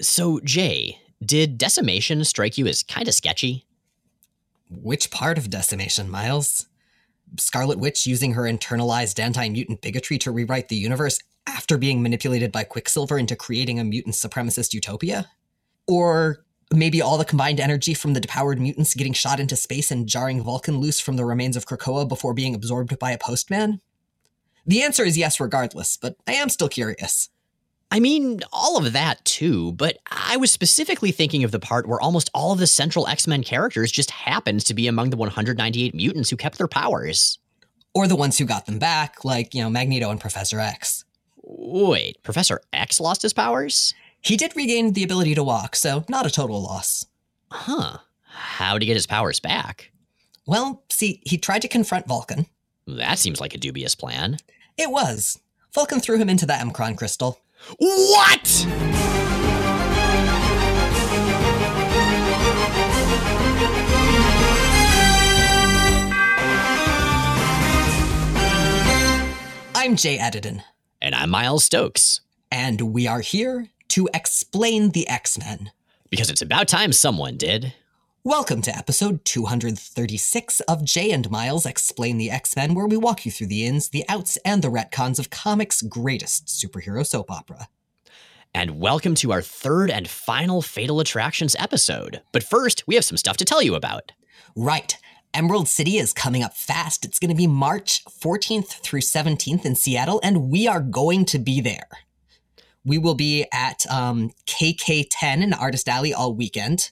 So, Jay, did decimation strike you as kind of sketchy? Which part of decimation, Miles? Scarlet Witch using her internalized anti mutant bigotry to rewrite the universe after being manipulated by Quicksilver into creating a mutant supremacist utopia? Or maybe all the combined energy from the depowered mutants getting shot into space and jarring Vulcan loose from the remains of Krakoa before being absorbed by a postman? The answer is yes, regardless, but I am still curious. I mean, all of that too, but I was specifically thinking of the part where almost all of the central X Men characters just happened to be among the 198 mutants who kept their powers. Or the ones who got them back, like, you know, Magneto and Professor X. Wait, Professor X lost his powers? He did regain the ability to walk, so not a total loss. Huh. How'd he get his powers back? Well, see, he tried to confront Vulcan. That seems like a dubious plan. It was. Vulcan threw him into the M'Kraan crystal. What? I'm Jay Edidin. And I'm Miles Stokes. And we are here to explain the X Men. Because it's about time someone did. Welcome to episode 236 of Jay and Miles Explain the X Men, where we walk you through the ins, the outs, and the retcons of comics' greatest superhero soap opera. And welcome to our third and final Fatal Attractions episode. But first, we have some stuff to tell you about. Right. Emerald City is coming up fast. It's going to be March 14th through 17th in Seattle, and we are going to be there. We will be at um, KK10 in Artist Alley all weekend.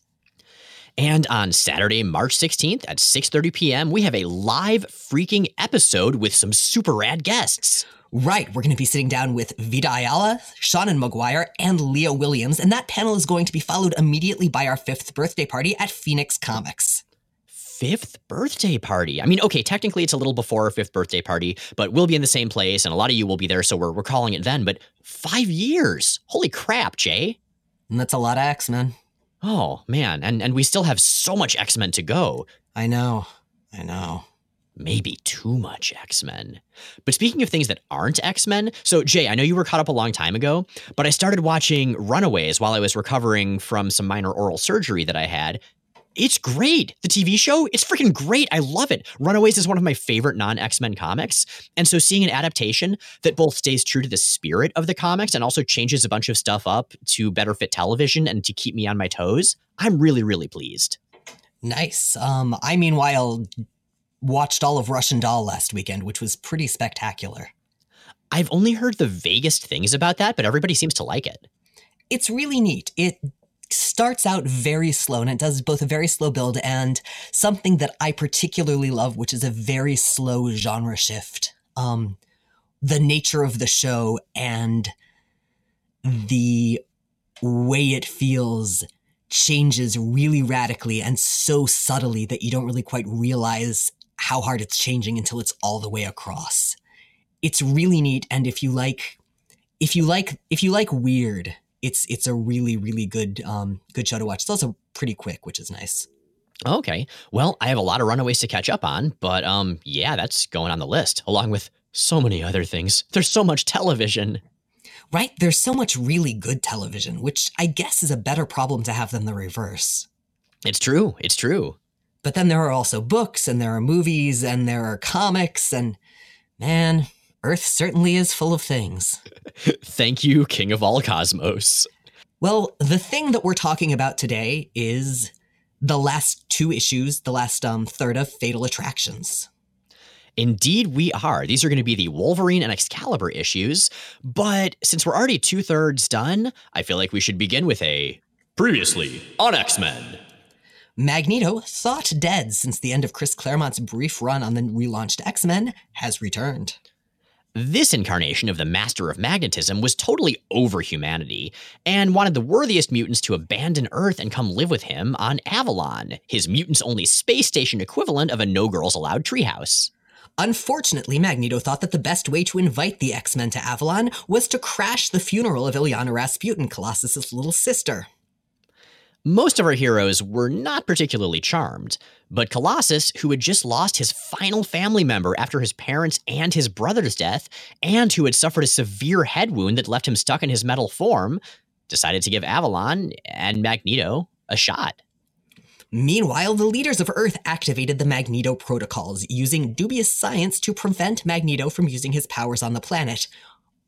And on Saturday, March 16th at 6:30 p.m., we have a live freaking episode with some super rad guests. Right, we're going to be sitting down with Vita Ayala, Seanan McGuire, and Leah Williams, and that panel is going to be followed immediately by our fifth birthday party at Phoenix Comics fifth birthday party. I mean, okay, technically it's a little before our fifth birthday party, but we'll be in the same place and a lot of you will be there, so we're, we're calling it then. But five years. Holy crap, Jay. And that's a lot of X Men. Oh, man. And, and we still have so much X Men to go. I know. I know. Maybe too much X Men. But speaking of things that aren't X Men, so Jay, I know you were caught up a long time ago, but I started watching Runaways while I was recovering from some minor oral surgery that I had, it's great. The TV show, it's freaking great. I love it. Runaways is one of my favorite non X Men comics. And so seeing an adaptation that both stays true to the spirit of the comics and also changes a bunch of stuff up to better fit television and to keep me on my toes, I'm really, really pleased. Nice. Um, I meanwhile watched all of Russian Doll last weekend, which was pretty spectacular. I've only heard the vaguest things about that, but everybody seems to like it. It's really neat. It starts out very slow and it does both a very slow build and something that I particularly love, which is a very slow genre shift. Um, the nature of the show and the way it feels changes really radically and so subtly that you don't really quite realize how hard it's changing until it's all the way across. It's really neat and if you like if you like if you like weird it's it's a really really good um, good show to watch. It's also pretty quick, which is nice. Okay, well, I have a lot of Runaways to catch up on, but um, yeah, that's going on the list along with so many other things. There's so much television. Right, there's so much really good television, which I guess is a better problem to have than the reverse. It's true. It's true. But then there are also books and there are movies and there are comics and man, Earth certainly is full of things. Thank you, King of all cosmos. Well, the thing that we're talking about today is the last two issues, the last um, third of Fatal Attractions. Indeed, we are. These are going to be the Wolverine and Excalibur issues. But since we're already two thirds done, I feel like we should begin with a previously on X Men. Magneto, thought dead since the end of Chris Claremont's brief run on the relaunched X Men, has returned. This incarnation of the Master of Magnetism was totally over humanity and wanted the worthiest mutants to abandon Earth and come live with him on Avalon, his mutants only space station equivalent of a no girls allowed treehouse. Unfortunately, Magneto thought that the best way to invite the X Men to Avalon was to crash the funeral of Illyana Rasputin, Colossus's little sister. Most of our heroes were not particularly charmed, but Colossus, who had just lost his final family member after his parents' and his brother's death, and who had suffered a severe head wound that left him stuck in his metal form, decided to give Avalon and Magneto a shot. Meanwhile, the leaders of Earth activated the Magneto protocols, using dubious science to prevent Magneto from using his powers on the planet.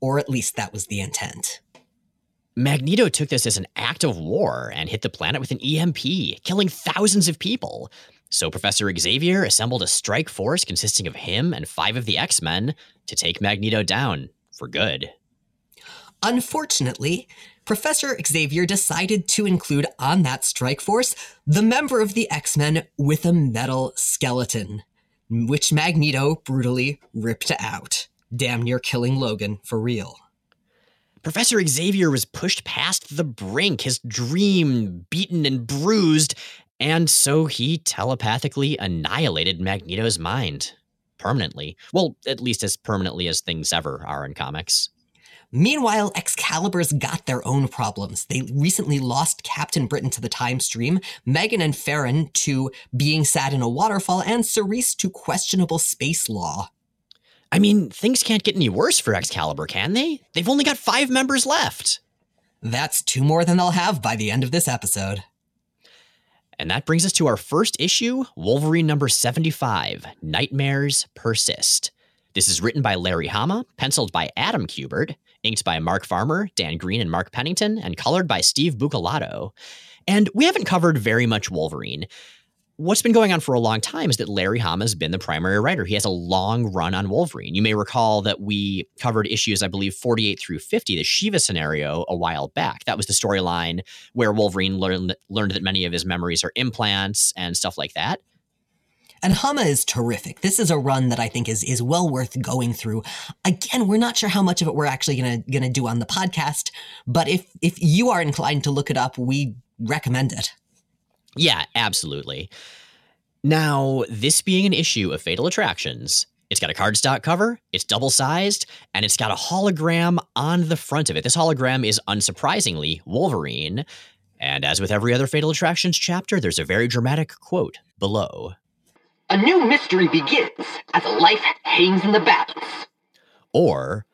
Or at least that was the intent. Magneto took this as an act of war and hit the planet with an EMP, killing thousands of people. So Professor Xavier assembled a strike force consisting of him and five of the X Men to take Magneto down for good. Unfortunately, Professor Xavier decided to include on that strike force the member of the X Men with a metal skeleton, which Magneto brutally ripped out, damn near killing Logan for real. Professor Xavier was pushed past the brink, his dream beaten and bruised, and so he telepathically annihilated Magneto's mind permanently. Well, at least as permanently as things ever are in comics. Meanwhile, Excalibur's got their own problems. They recently lost Captain Britain to the time stream, Meggan and Feron to being sad in a waterfall, and Cerise to questionable space law. I mean, things can't get any worse for Excalibur, can they? They've only got five members left. That's two more than they'll have by the end of this episode. And that brings us to our first issue Wolverine number 75 Nightmares Persist. This is written by Larry Hama, penciled by Adam Kubert, inked by Mark Farmer, Dan Green, and Mark Pennington, and colored by Steve Buccellato. And we haven't covered very much Wolverine what's been going on for a long time is that Larry Hama has been the primary writer. He has a long run on Wolverine. You may recall that we covered issues, I believe, 48 through 50, the Shiva scenario, a while back. That was the storyline where Wolverine learned, learned that many of his memories are implants and stuff like that. And Hama is terrific. This is a run that I think is is well worth going through. Again, we're not sure how much of it we're actually gonna gonna do on the podcast, but if if you are inclined to look it up, we recommend it. Yeah, absolutely. Now, this being an issue of Fatal Attractions, it's got a cardstock cover, it's double sized, and it's got a hologram on the front of it. This hologram is unsurprisingly Wolverine. And as with every other Fatal Attractions chapter, there's a very dramatic quote below. A new mystery begins as a life hangs in the balance. Or,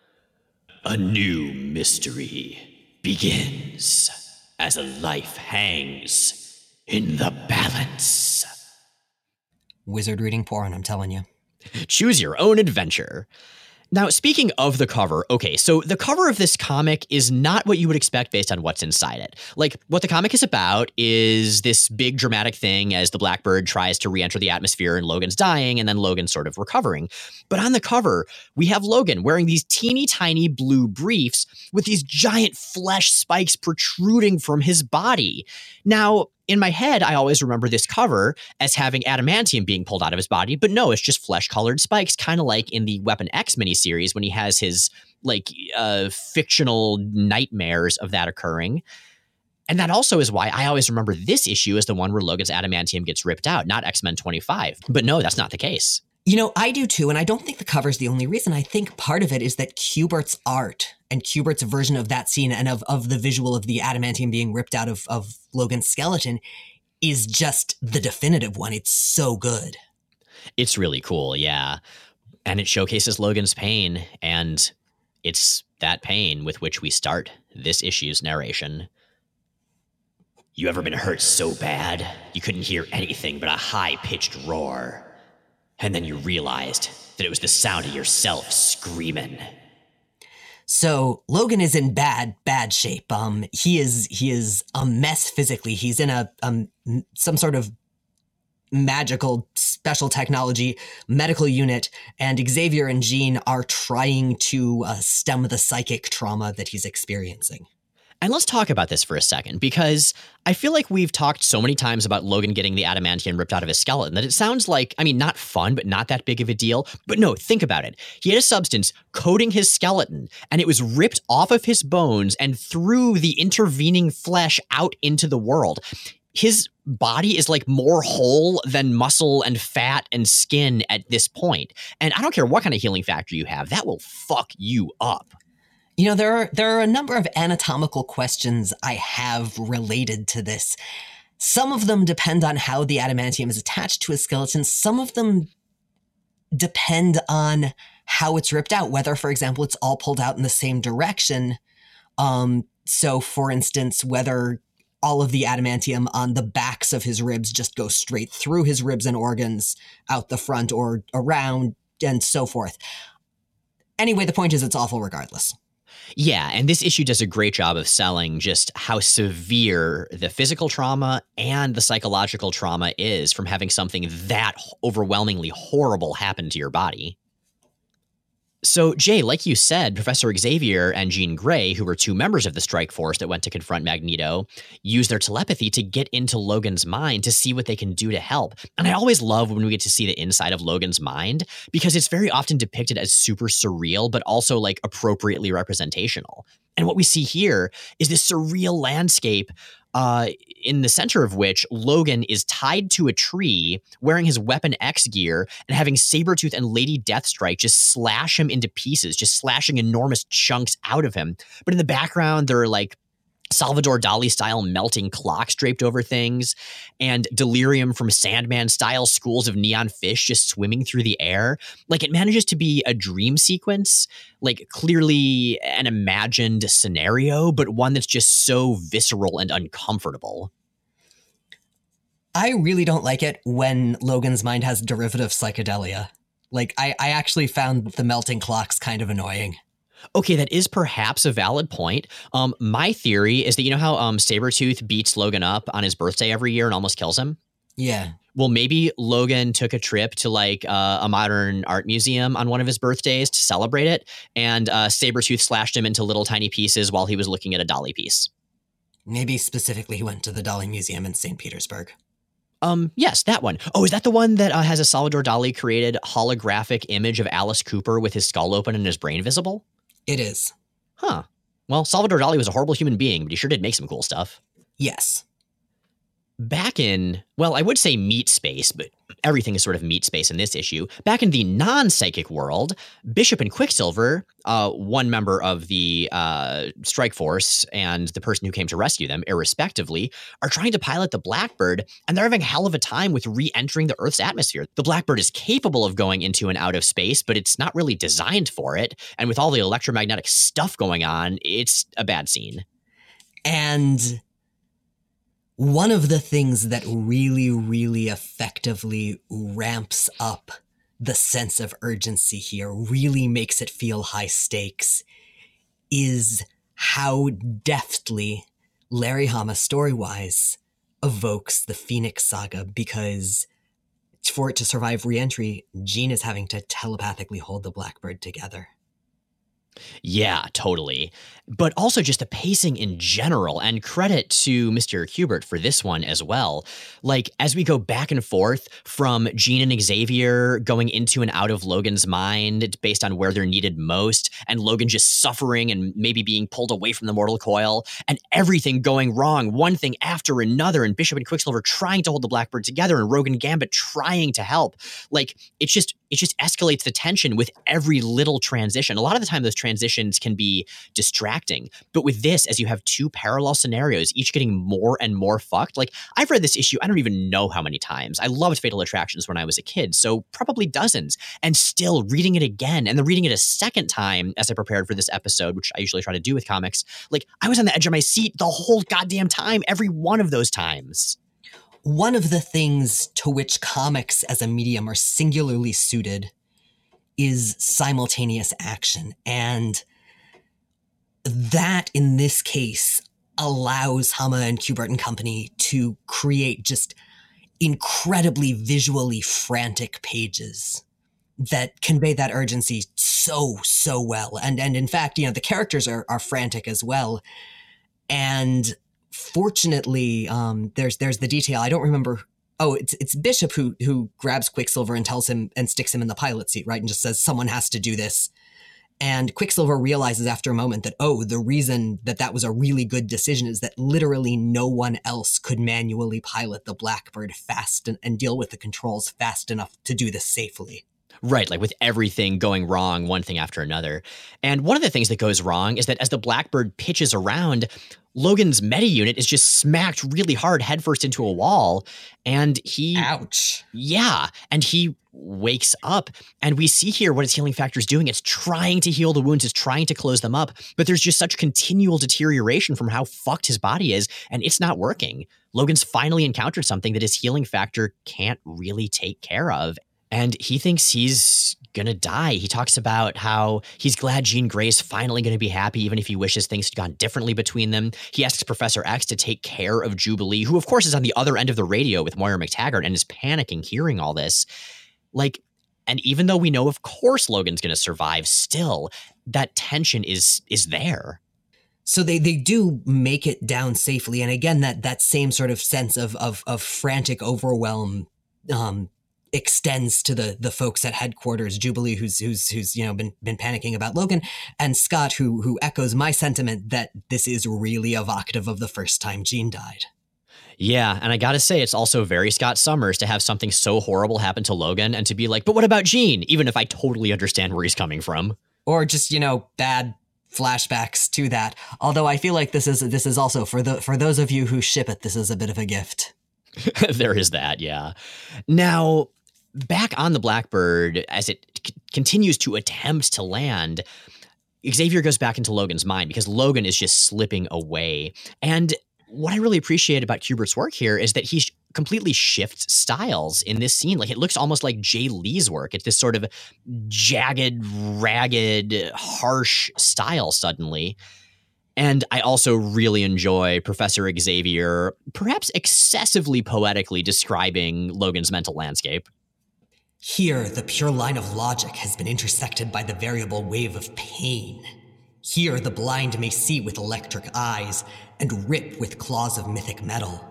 a new mystery begins as a life hangs in the balance. Wizard reading porn, I'm telling you. Choose your own adventure. Now, speaking of the cover, okay, so the cover of this comic is not what you would expect based on what's inside it. Like, what the comic is about is this big dramatic thing as the Blackbird tries to re enter the atmosphere and Logan's dying and then Logan's sort of recovering. But on the cover, we have Logan wearing these teeny tiny blue briefs with these giant flesh spikes protruding from his body. Now, in my head, I always remember this cover as having adamantium being pulled out of his body, but no, it's just flesh colored spikes, kind of like in the Weapon X miniseries when he has his like uh, fictional nightmares of that occurring. And that also is why I always remember this issue as the one where Logan's adamantium gets ripped out, not X Men 25. But no, that's not the case. You know, I do too, and I don't think the cover's the only reason. I think part of it is that Kubert's art and Kubert's version of that scene and of, of the visual of the adamantium being ripped out of, of Logan's skeleton is just the definitive one. It's so good. It's really cool, yeah. And it showcases Logan's pain, and it's that pain with which we start this issue's narration. You ever been hurt so bad you couldn't hear anything but a high pitched roar? And then you realized that it was the sound of yourself screaming. So Logan is in bad, bad shape. Um, he is he is a mess physically. He's in a um some sort of magical special technology medical unit, and Xavier and Jean are trying to uh, stem the psychic trauma that he's experiencing. And let's talk about this for a second because I feel like we've talked so many times about Logan getting the adamantium ripped out of his skeleton that it sounds like, I mean, not fun, but not that big of a deal. But no, think about it. He had a substance coating his skeleton and it was ripped off of his bones and through the intervening flesh out into the world. His body is like more whole than muscle and fat and skin at this point. And I don't care what kind of healing factor you have, that will fuck you up. You know, there are there are a number of anatomical questions I have related to this. Some of them depend on how the adamantium is attached to a skeleton. Some of them depend on how it's ripped out, whether, for example, it's all pulled out in the same direction. Um, So, for instance, whether all of the adamantium on the backs of his ribs just go straight through his ribs and organs out the front or around and so forth. Anyway, the point is it's awful regardless. Yeah, and this issue does a great job of selling just how severe the physical trauma and the psychological trauma is from having something that overwhelmingly horrible happen to your body. So, Jay, like you said, Professor Xavier and Jean Grey, who were two members of the strike force that went to confront Magneto, use their telepathy to get into Logan's mind to see what they can do to help. And I always love when we get to see the inside of Logan's mind because it's very often depicted as super surreal, but also like appropriately representational. And what we see here is this surreal landscape uh, in the center of which Logan is tied to a tree, wearing his Weapon X gear, and having Sabretooth and Lady Deathstrike just slash him into pieces, just slashing enormous chunks out of him. But in the background, there are like Salvador Dali style melting clocks draped over things, and delirium from Sandman style schools of neon fish just swimming through the air. Like it manages to be a dream sequence, like clearly an imagined scenario, but one that's just so visceral and uncomfortable. I really don't like it when Logan's mind has derivative psychedelia. Like, I, I actually found the melting clocks kind of annoying. Okay, that is perhaps a valid point. Um, my theory is that you know how um Sabretooth beats Logan up on his birthday every year and almost kills him? Yeah. Well, maybe Logan took a trip to like uh, a modern art museum on one of his birthdays to celebrate it, and uh, Sabretooth slashed him into little tiny pieces while he was looking at a Dali piece. Maybe specifically he went to the Dali Museum in St. Petersburg. Um, yes, that one. Oh, is that the one that uh, has a Salvador Dali created holographic image of Alice Cooper with his skull open and his brain visible? It is. Huh. Well, Salvador Dali was a horrible human being, but he sure did make some cool stuff. Yes. Back in, well, I would say meat space, but everything is sort of meat space in this issue. Back in the non psychic world, Bishop and Quicksilver, uh, one member of the uh, strike force and the person who came to rescue them, irrespectively, are trying to pilot the Blackbird, and they're having a hell of a time with re entering the Earth's atmosphere. The Blackbird is capable of going into and out of space, but it's not really designed for it. And with all the electromagnetic stuff going on, it's a bad scene. And one of the things that really, really effectively ramps up the sense of urgency here, really makes it feel high stakes, is how deftly Larry Hama, story wise, evokes the Phoenix saga because for it to survive reentry, Jean is having to telepathically hold the Blackbird together. Yeah, totally. But also just the pacing in general, and credit to Mr. Kubert for this one as well. Like, as we go back and forth from Jean and Xavier going into and out of Logan's mind based on where they're needed most, and Logan just suffering and maybe being pulled away from the mortal coil, and everything going wrong, one thing after another, and Bishop and Quicksilver trying to hold the Blackbird together, and Rogue and Gambit trying to help. Like, it's just it just escalates the tension with every little transition. A lot of the time, those transitions can be distracting. But with this, as you have two parallel scenarios, each getting more and more fucked, like I've read this issue, I don't even know how many times. I loved Fatal Attractions when I was a kid, so probably dozens. And still reading it again and then reading it a second time as I prepared for this episode, which I usually try to do with comics, like I was on the edge of my seat the whole goddamn time, every one of those times one of the things to which comics as a medium are singularly suited is simultaneous action. And that, in this case, allows Hama and Kubert and Company to create just incredibly visually frantic pages that convey that urgency so so well and and in fact you know the characters are are frantic as well and fortunately, um, there's there's the detail. I don't remember. Oh, it's it's Bishop who who grabs Quicksilver and tells him and sticks him in the pilot seat, right, and just says someone has to do this. And Quicksilver realizes after a moment that oh, the reason that that was a really good decision is that literally no one else could manually pilot the Blackbird fast and, and deal with the controls fast enough to do this safely. Right, like with everything going wrong, one thing after another. And one of the things that goes wrong is that as the Blackbird pitches around, Logan's meta unit is just smacked really hard headfirst into a wall. And he. Ouch. Yeah. And he wakes up and we see here what his healing factor is doing it's trying to heal the wounds it's trying to close them up but there's just such continual deterioration from how fucked his body is and it's not working logan's finally encountered something that his healing factor can't really take care of and he thinks he's gonna die. He talks about how he's glad Jean Grey's finally gonna be happy, even if he wishes things had gone differently between them. He asks Professor X to take care of Jubilee, who of course is on the other end of the radio with Moira McTaggart and is panicking hearing all this. Like, and even though we know, of course, Logan's gonna survive, still that tension is is there. So they, they do make it down safely, and again that that same sort of sense of of, of frantic overwhelm um, extends to the the folks at headquarters, Jubilee, who's who's who's you know been been panicking about Logan, and Scott, who who echoes my sentiment that this is really evocative of the first time Jean died. Yeah, and I gotta say, it's also very Scott Summers to have something so horrible happen to Logan and to be like, but what about Jean? Even if I totally understand where he's coming from. Or just, you know, bad flashbacks to that. Although I feel like this is this is also for the for those of you who ship it, this is a bit of a gift. there is that, yeah. Now, back on the Blackbird, as it c- continues to attempt to land, Xavier goes back into Logan's mind because Logan is just slipping away. And what I really appreciate about Kubert's work here is that he sh- completely shifts styles in this scene. Like it looks almost like Jae Lee's work. It's this sort of jagged, ragged, harsh style suddenly. And I also really enjoy Professor Xavier, perhaps excessively poetically describing Logan's mental landscape. Here, the pure line of logic has been intersected by the variable wave of pain. Here, the blind may see with electric eyes and rip with claws of mythic metal.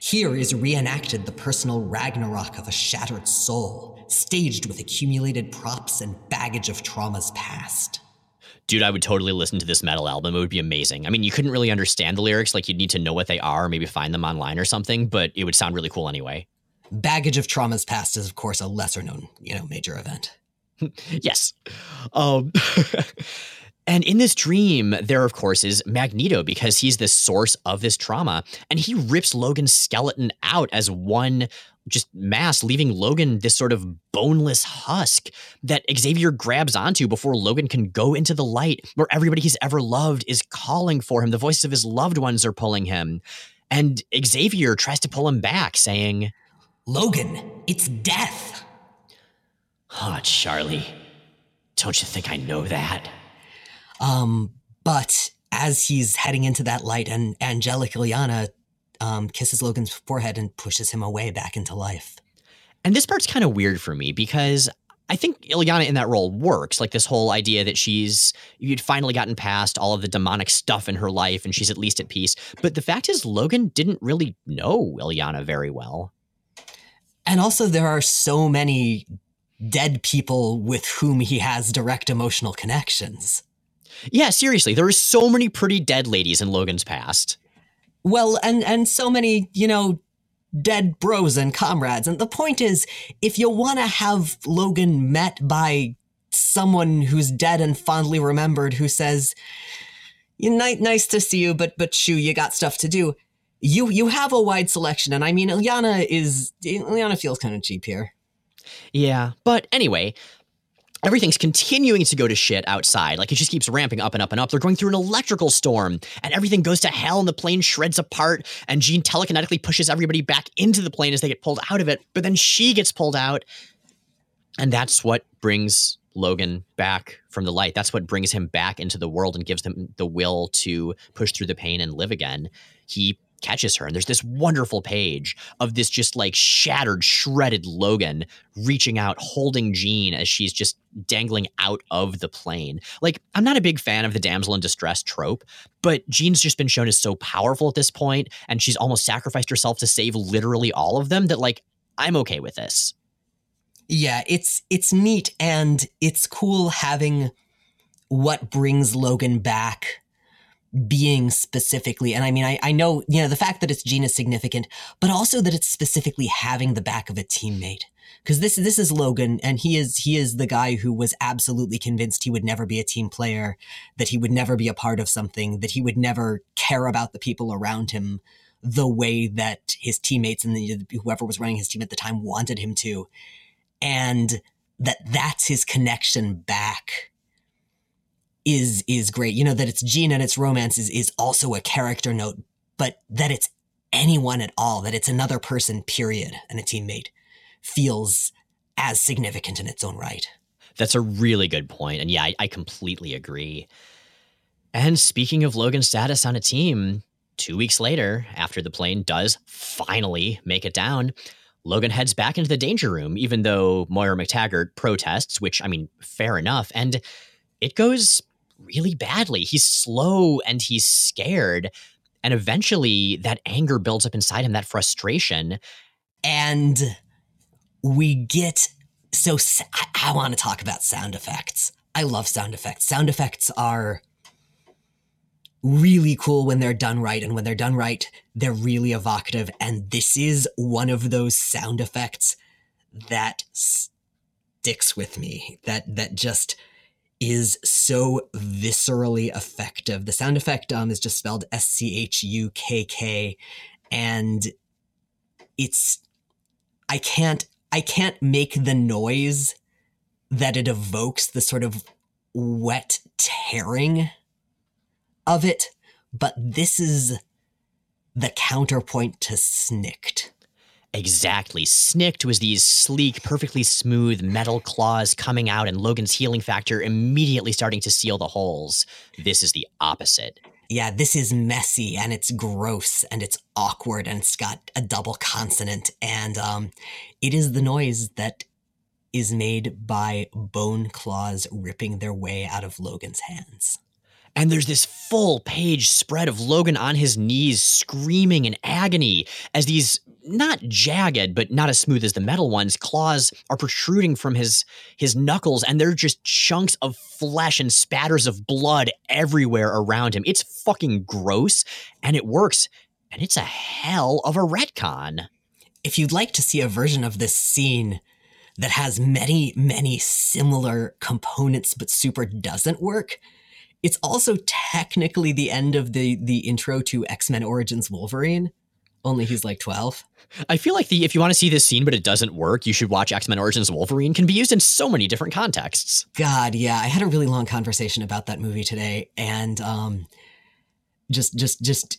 Here is reenacted the personal Ragnarok of a shattered soul, staged with accumulated props and baggage of traumas past. Dude, I would totally listen to this metal album. It would be amazing. I mean, you couldn't really understand the lyrics, like you'd need to know what they are, or maybe find them online or something, but it would sound really cool anyway. Baggage of Traumas Past is, of course, a lesser known, you know, major event. yes. Um, and in this dream, there, of course, is Magneto because he's the source of this trauma. And he rips Logan's skeleton out as one just mass, leaving Logan this sort of boneless husk that Xavier grabs onto before Logan can go into the light where everybody he's ever loved is calling for him. The voices of his loved ones are pulling him. And Xavier tries to pull him back, saying, Logan, it's death. Oh, Charlie, don't you think I know that? Um, but as he's heading into that light, and angelic Illyana um, kisses Logan's forehead and pushes him away back into life. And this part's kind of weird for me because I think Illyana in that role works. Like this whole idea that she's you'd finally gotten past all of the demonic stuff in her life and she's at least at peace. But the fact is, Logan didn't really know Illyana very well. And also, there are so many dead people with whom he has direct emotional connections. Yeah, seriously, there are so many pretty dead ladies in Logan's past. Well, and and so many, you know, dead bros and comrades. And the point is, if you want to have Logan met by someone who's dead and fondly remembered, who says, "Nice to see you, but but shoo, you got stuff to do." You you have a wide selection, and I mean, Illyana is Illyana feels kind of cheap here. Yeah, but anyway, everything's continuing to go to shit outside. Like it just keeps ramping up and up and up. They're going through an electrical storm, and everything goes to hell, and the plane shreds apart. And Jean telekinetically pushes everybody back into the plane as they get pulled out of it. But then she gets pulled out, and that's what brings Logan back from the light. That's what brings him back into the world and gives him the will to push through the pain and live again. He catches her. And there's this wonderful page of this just like shattered, shredded Logan reaching out, holding Jean as she's just dangling out of the plane. Like, I'm not a big fan of the damsel in distress trope, but Jean's just been shown as so powerful at this point, and she's almost sacrificed herself to save literally all of them that, like, I'm okay with this. Yeah, it's it's neat and it's cool having what brings Logan back being specifically and i mean I, I know you know the fact that it's Jean is significant but also that it's specifically having the back of a teammate. Because this this is logan and he is he is the guy who was absolutely convinced he would never be a team player that he would never be a part of something that he would never care about the people around him the way that his teammates and the, whoever was running his team at the time wanted him to. And that that's his connection back is is great. You know that it's Jean and its romance is is also a character note, but that it's anyone at all, that it's another person, period, and a teammate feels as significant in its own right. That's a really good. And yeah, I, I completely agree. And speaking of Logan's status on a team, two weeks later, after the plane does finally make it down, Logan heads back into the danger room, even though Moira McTaggart protests, which, I mean, fair enough. And it goes really badly. He's slow and he's scared. And eventually, that anger builds up inside him, that frustration. And we get so I, I want to talk about sound effects. I love sound effects. Sound effects are really cool when they're done right. And when they're done right, they're really evocative. And this is one of those sound effects that sticks with me, that, that just is so viscerally effective. The sound effect um, is just spelled S C H U K K. And it's, I can't, I can't make the noise that it evokes, the sort of wet tearing of it, but this is the counterpoint to Snikt. Exactly. Snikt was these sleek, perfectly smooth metal claws coming out, and Logan's healing factor immediately starting to seal the holes. This is the opposite. Yeah, this is messy and it's gross and it's awkward and it's got a double consonant. And um, it is the noise that is made by bone claws ripping their way out of Logan's hands. And there's this full page spread of Logan on his knees screaming in agony as these not jagged but not as smooth as the metal ones claws are protruding from his his knuckles and they're just chunks of flesh and spatters of blood everywhere around him. It's fucking gross and it works and it's a hell of a retcon. If you'd like to see a version of this scene that has many many similar components but super doesn't work, it's also technically the end of the the intro to X-Men Origins Wolverine. Only he's like 12. I feel like the if you want to see this scene but it doesn't work, you should watch X-Men Origins Wolverine can be used in so many different contexts. God, yeah. I had a really long conversation about that movie today and um just just just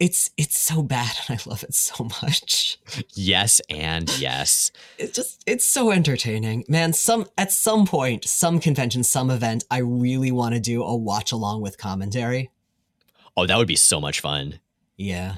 it's it's so bad and I love it so much. Yes and yes. it's just it's so entertaining. Man, some at some point, some convention, some event, I really want to do a watch along with commentary. Oh, that would be so much fun. Yeah.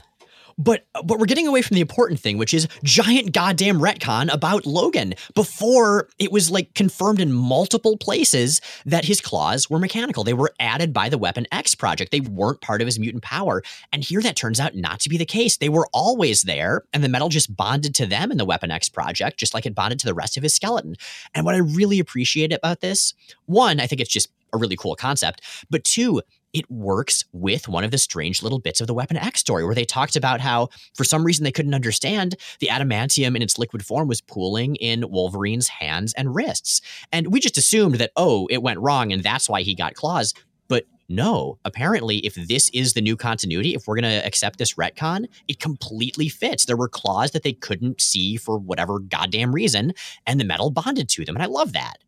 But but we're getting away from the important thing, which is giant goddamn retcon about Logan. Before it was like confirmed in multiple places that his claws were mechanical. They were added by the Weapon X project. They weren't part of his mutant power. And here that turns out not to be the case. They were always there, and the metal just bonded to them in the Weapon X project, just like it bonded to the rest of his skeleton. And what I really appreciate about this, one, I think it's just a really cool concept. But two, it works with one of the strange little bits of the Weapon X story where they talked about how, for some reason, they couldn't understand the adamantium in its liquid form was pooling in Wolverine's hands and wrists. And we just assumed that, oh, it went wrong and that's why he got claws. But no, apparently, if this is the new continuity, if we're going to accept this retcon, it completely fits. There were claws that they couldn't see for whatever goddamn reason, and the metal bonded to them. And I love that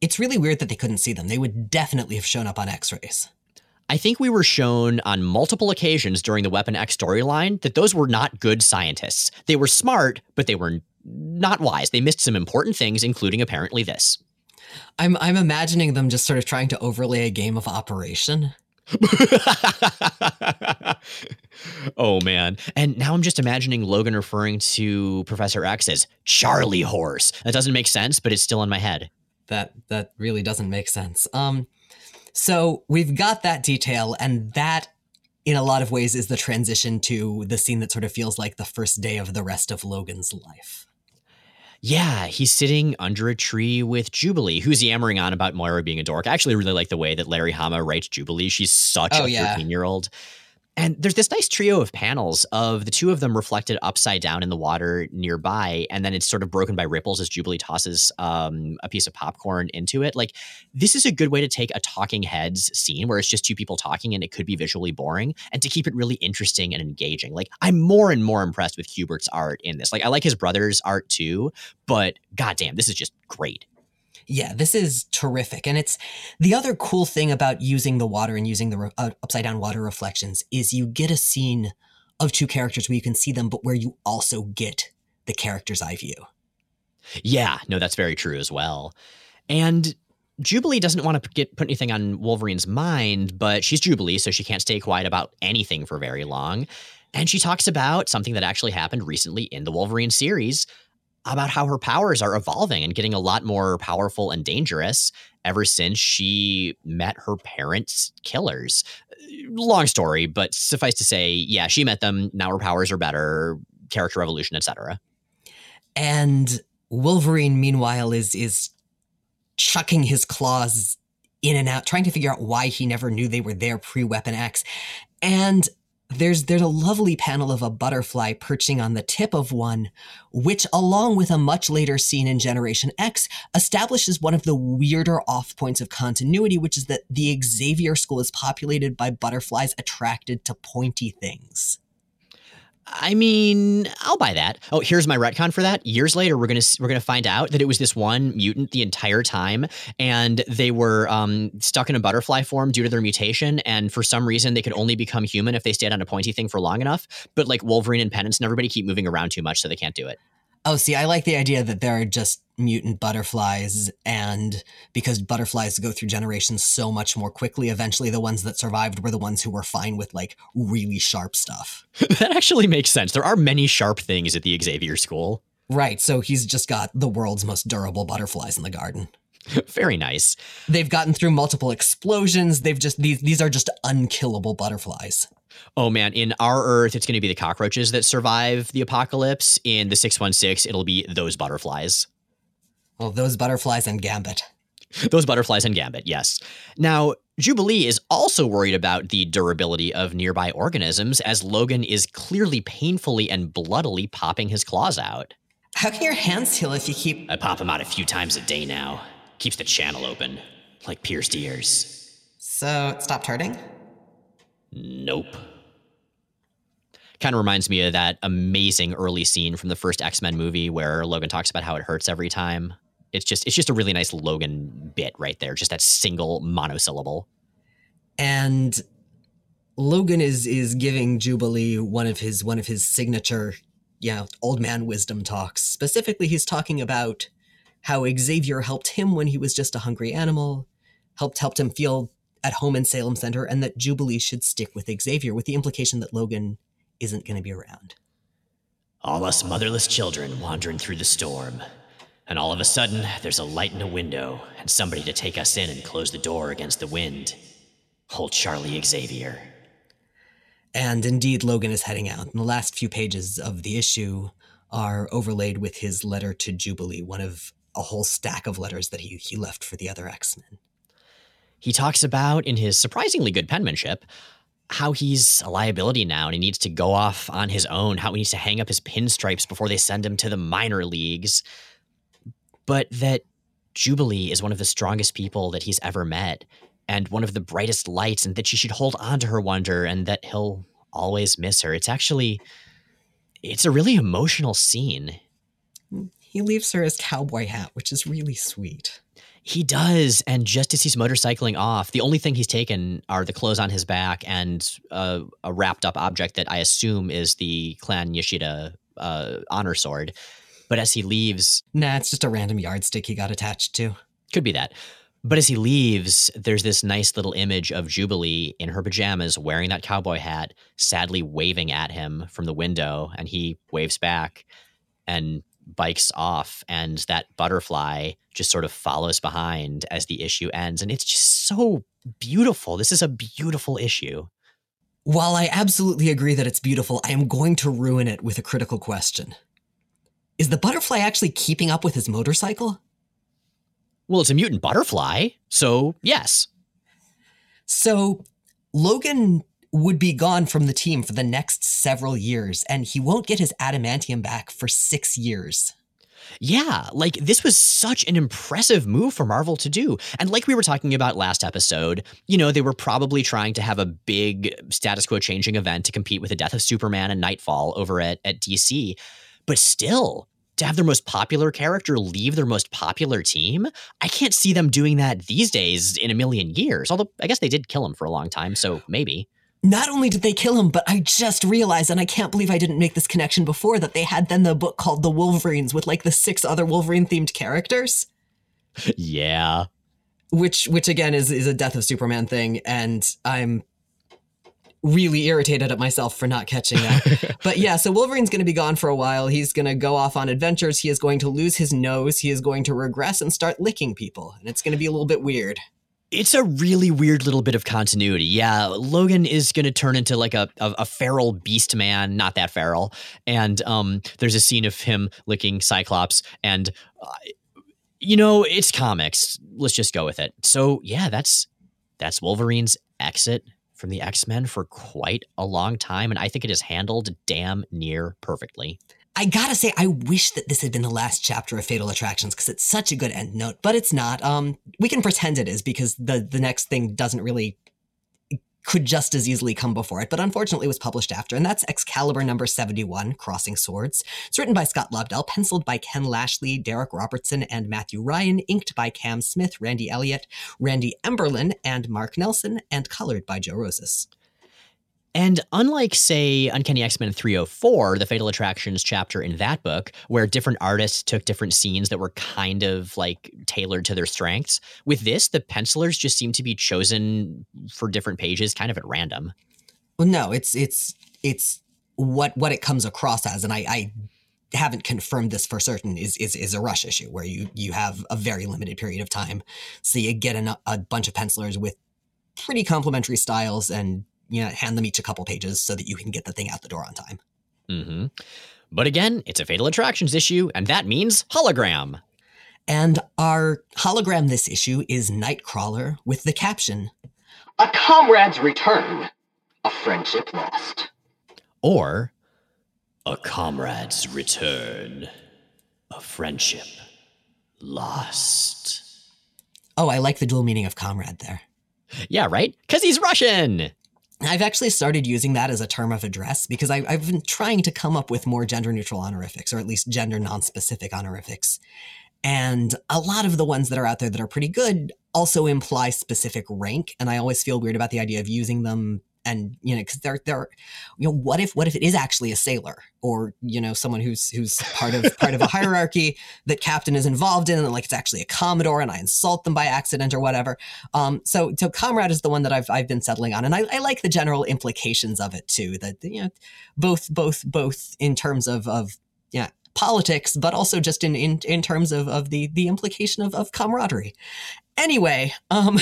it's really weird that they couldn't see them. They would definitely have shown up on x rays. I think we were shown on multiple occasions during the Weapon X storyline that those were not good scientists. They were smart, but they were not wise. They missed some important things, including apparently this. I'm I'm imagining them just sort of trying to overlay a game of operation. oh man. And now I'm just imagining Logan referring to Professor X as Charlie Horse. That doesn't make sense, but it's still in my head that that really doesn't make sense. Um, so we've got that detail, and that, in a lot of ways, is the transition to the scene that sort of feels like the first day of the rest of Logan's life. Yeah, he's sitting under a tree with Jubilee, who's yammering on about Moira being a dork. I actually really like the way that Larry Hama writes Jubilee. She's such oh, a 13 year old. And there's this nice trio of panels of the two of them reflected upside down in the water nearby, and then it's sort of broken by ripples as Jubilee tosses um, a piece of popcorn into it. Like, this is a good way to take a talking heads scene where it's just two people talking and it could be visually boring, and to keep it really interesting and engaging. Like, I'm more and more impressed with Kubert's art in this. Like, I like his brother's art too, but goddamn, this is just great. Yeah, this is terrific. And it's the other cool thing about using the water and using the re- uh, upside down water reflections is you get a scene of two characters where you can see them, but where you also get the character's eye view. Yeah, no, that's very true as well. And Jubilee doesn't want to get put anything on Wolverine's mind, but she's Jubilee, so she can't stay quiet about anything for very long. And she talks about something that actually happened recently in the Wolverine series about how her powers are evolving and getting a lot more powerful and dangerous ever since she met her parents' killers. Long story, but suffice to say, yeah, she met them. Now her powers are better, character evolution, etc. And Wolverine, meanwhile, is is chucking his claws in and out, trying to figure out why he never knew they were there pre-Weapon X. And there's there's a lovely panel of a butterfly perching on the tip of one, which, along with a much later scene in Generation X, establishes one of the weirder off points of continuity, which is that the Xavier School is populated by butterflies attracted to pointy things. I mean, I'll buy that. Oh, here's my retcon for that. Years later, we're gonna we're gonna find out that it was this one mutant the entire time, and they were um, stuck in a butterfly form due to their mutation, and for some reason they could only become human if they stayed on a pointy thing for long enough. But like Wolverine and Penance and everybody keep moving around too much, so they can't do it. Oh, see, I like the idea that there are just mutant butterflies, and because butterflies go through generations so much more quickly, eventually the ones that survived were the ones who were fine with like really sharp stuff. that actually makes sense. There are many sharp things at the Xavier School. Right, so he's just got the world's most durable butterflies in the garden. Very nice. They've gotten through multiple explosions. They've just these these are just unkillable butterflies. Oh man, in our Earth, it's going to be the cockroaches that survive the apocalypse. In the 616, it'll be those butterflies. Well, those butterflies and Gambit. Those butterflies and Gambit, yes. Now, Jubilee is also worried about the durability of nearby organisms, as Logan is clearly painfully and bloodily popping his claws out. How can your hands heal if you keep. I pop them out a few times a day now. Keeps the channel open, like pierced ears. So it stopped hurting? Nope. Kind of reminds me of that amazing early scene from the first X Men movie where Logan talks about how it hurts every time. It's just it's just a really nice Logan bit right there, just that single monosyllable. And Logan is is giving Jubilee one of his one of his signature, yeah, old man wisdom talks. Specifically, he's talking about how Xavier helped him when he was just a hungry animal, helped helped him feel at home in Salem Center, and that Jubilee should stick with Xavier, with the implication that Logan isn't going to be around. All us motherless children wandering through the storm. And all of a sudden, there's a light in a window and somebody to take us in and close the door against the wind. Old Charlie Xavier. And indeed, Logan is heading out. And the last few pages of the issue are overlaid with his letter to Jubilee, one of a whole stack of letters that he, he left for the other X Men. He talks about, in his surprisingly good penmanship, how he's a liability now and he needs to go off on his own, how he needs to hang up his pinstripes before they send him to the minor leagues. But that Jubilee is one of the strongest people that he's ever met and one of the brightest lights, and that she should hold on to her wonder and that he'll always miss her. It's actually it's a really emotional scene. He leaves her his cowboy hat, which is really sweet. He does, and just as he's motorcycling off, the only thing he's taken are the clothes on his back and uh, a wrapped up object that I assume is the Clan Yashida uh, honor sword. But as he leaves, Nah, it's just a random yardstick he got attached to. could be that. But as he leaves, there's this nice little image of Jubilee in her pajamas wearing that cowboy hat, sadly waving at him from the window, and he waves back and bikes off, and that butterfly just sort of follows behind as the issue ends. And it's just so beautiful. This is a beautiful issue. While I absolutely agree that it's beautiful, I am going to ruin it with a critical question. Is the butterfly actually keeping up with his motorcycle? Well, it's a mutant butterfly, so yes. So Logan would be gone from the team for the next several years, and he won't get his adamantium back for six years. Yeah, like this was such an impressive move for Marvel to do. And like we were talking about last episode, you know, they were probably trying to have a big status quo changing event to compete with the death of Superman and Knightfall over at, at DC. But still, to have their most popular character leave their most popular team, I can't see them doing that these days in a million years. Although I guess they did kill him for a long time, so maybe not only did they kill him, but I just realized, and I can't believe I didn't make this connection before, that they had then the book called The Wolverines with like the six other Wolverine themed characters. Yeah. Which which again is is a death of Superman thing, and I'm really irritated at myself for not catching that. but yeah, so Wolverine's going to be gone for a while. He's going to go off on adventures. He is going to lose his nose. He is going to regress and start licking people. And it's going to be a little bit weird. It's a really weird little bit of continuity. Yeah, Logan is going to turn into like a, a, a feral beast man, not that feral. And um, there's a scene of him licking Cyclops, and uh, you know it's comics. Let's just go with it. So yeah, that's that's Wolverine's exit from the X Men for quite a long time, and I think it is handled damn near perfectly. I gotta say, I wish that this had been the last chapter of Fatal Attractions because it's such a good end note, but it's not. Um, we can pretend it is because the the next thing doesn't really could just as easily come before it, but unfortunately was published after, and that's Excalibur number 71, Crossing Swords. It's written by Scott Lobdell, penciled by Ken Lashley, Darick Robertson, and Matthew Ryan, inked by Cam Smith, Randy Elliott, Randy Emberlin, and Mark Nelson, and colored by Joe Rosas. And unlike, say, Uncanny X Men 304, the Fatal Attractions chapter in that book, where different artists took different scenes that were kind of like tailored to their strengths, with this, the pencilers just seem to be chosen for different pages kind of at random. Well, no, it's it's it's what what it comes across as, and I, I haven't confirmed this for certain is is is a rush issue where you you have a very limited period of time, so you get an, a bunch of pencilers with pretty complementary styles and you know, hand them each a couple pages so that you can get the thing out the door on time. Mm-hmm. But again, it's a Fatal Attractions issue, and that means hologram. And our hologram this issue is Nightcrawler with the caption A comrade's return, a friendship lost. Or A comrade's return, a friendship lost. Oh, I like the dual meaning of comrade there. Yeah, right? Because he's Russian. I've actually started using that as a term of address because I, have been trying to come up with more gender neutral honorifics, or at least gender non specific honorifics. And a lot of the ones that are out there that are pretty good also imply specific rank. And I always feel weird about the idea of using them and you know because they're they're you know what if what if it is actually a sailor or you know someone who's who's part of part of a hierarchy that captain is involved in and like it's actually a commodore and i insult them by accident or whatever. Um so so comrade is the one that i've i've been settling on and i, I like the general implications of it too that you know both both both in terms of of yeah politics but also just in in, in terms of of the the implication of of camaraderie. Anyway um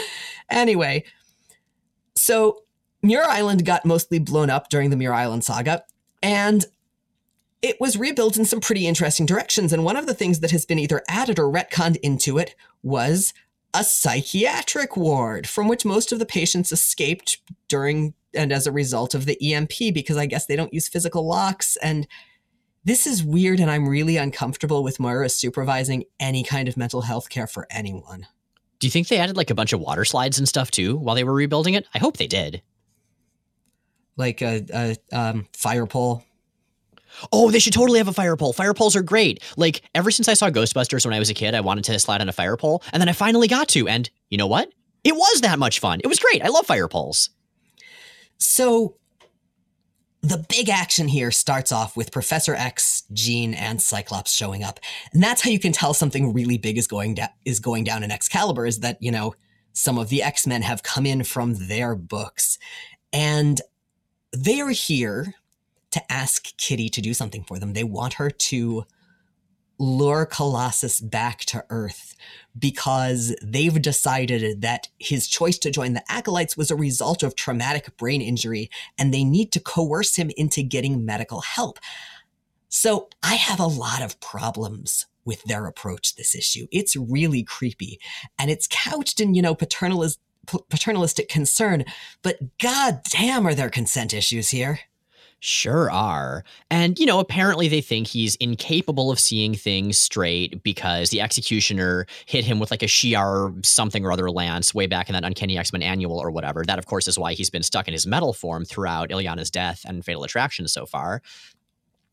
anyway so Muir Island got mostly blown up during the Muir Island saga, and it was rebuilt in some pretty interesting directions. And one of the things that has been either added or retconned into it was a psychiatric ward from which most of the patients escaped during and as a result of the EMP because I guess they don't use physical locks. And this is weird, and I'm really uncomfortable with Moira supervising any kind of mental health care for anyone. Do you think they added like a bunch of water slides and stuff too while they were rebuilding it? I hope they did like a, a um, fire pole. Oh, they should totally have a fire pole. Fire poles are great. Like ever since I saw Ghostbusters when I was a kid, I wanted to slide on a fire pole, and then I finally got to. And you know what? It was that much fun. It was great. I love fire poles. So the big action here starts off with Professor X, Jean, and Cyclops showing up, and that's how you can tell something really big is going down. Da- is going down in Excalibur. Is that you know some of the X Men have come in from their books, and they are here to ask Kitty to do something for them. They want her to lure Colossus back to Earth because they've decided that his choice to join the Acolytes was a result of traumatic brain injury and they need to coerce him into getting medical help. So I have a lot of problems with their approach to this issue. It's really creepy and it's couched in, you know, paternalism paternalistic concern, but god damn are there consent issues here. Sure are. And, you know, apparently they think he's incapable of seeing things straight because the executioner hit him with like a Shi'ar something or other lance way back in that Uncanny X Men annual or whatever. That, of course, is why he's been stuck in his metal form throughout Illyana's death and Fatal Attraction so far.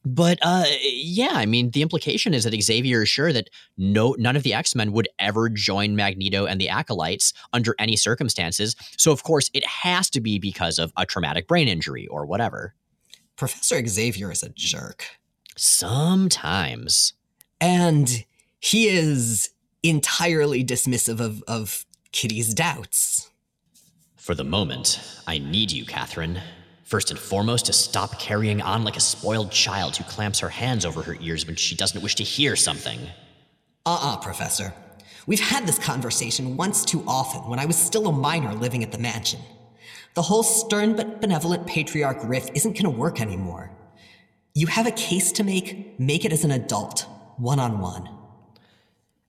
But uh, yeah, I mean, the implication is that Xavier is sure that no, none of the X Men would ever join Magneto and the Acolytes under any circumstances. So, of course, it has to be because of a traumatic brain injury or whatever. Professor Xavier is a jerk. Sometimes. And he is entirely dismissive of, of Kitty's doubts. For the moment, I need you, Catherine. First and foremost, to stop carrying on like a spoiled child who clamps her hands over her ears when she doesn't wish to hear something. Uh uh Professor. We've had this conversation once too often when I was still a minor living at the mansion. The whole stern but benevolent patriarch riff isn't going to work anymore. You have a case to make, make it as an adult, one on one.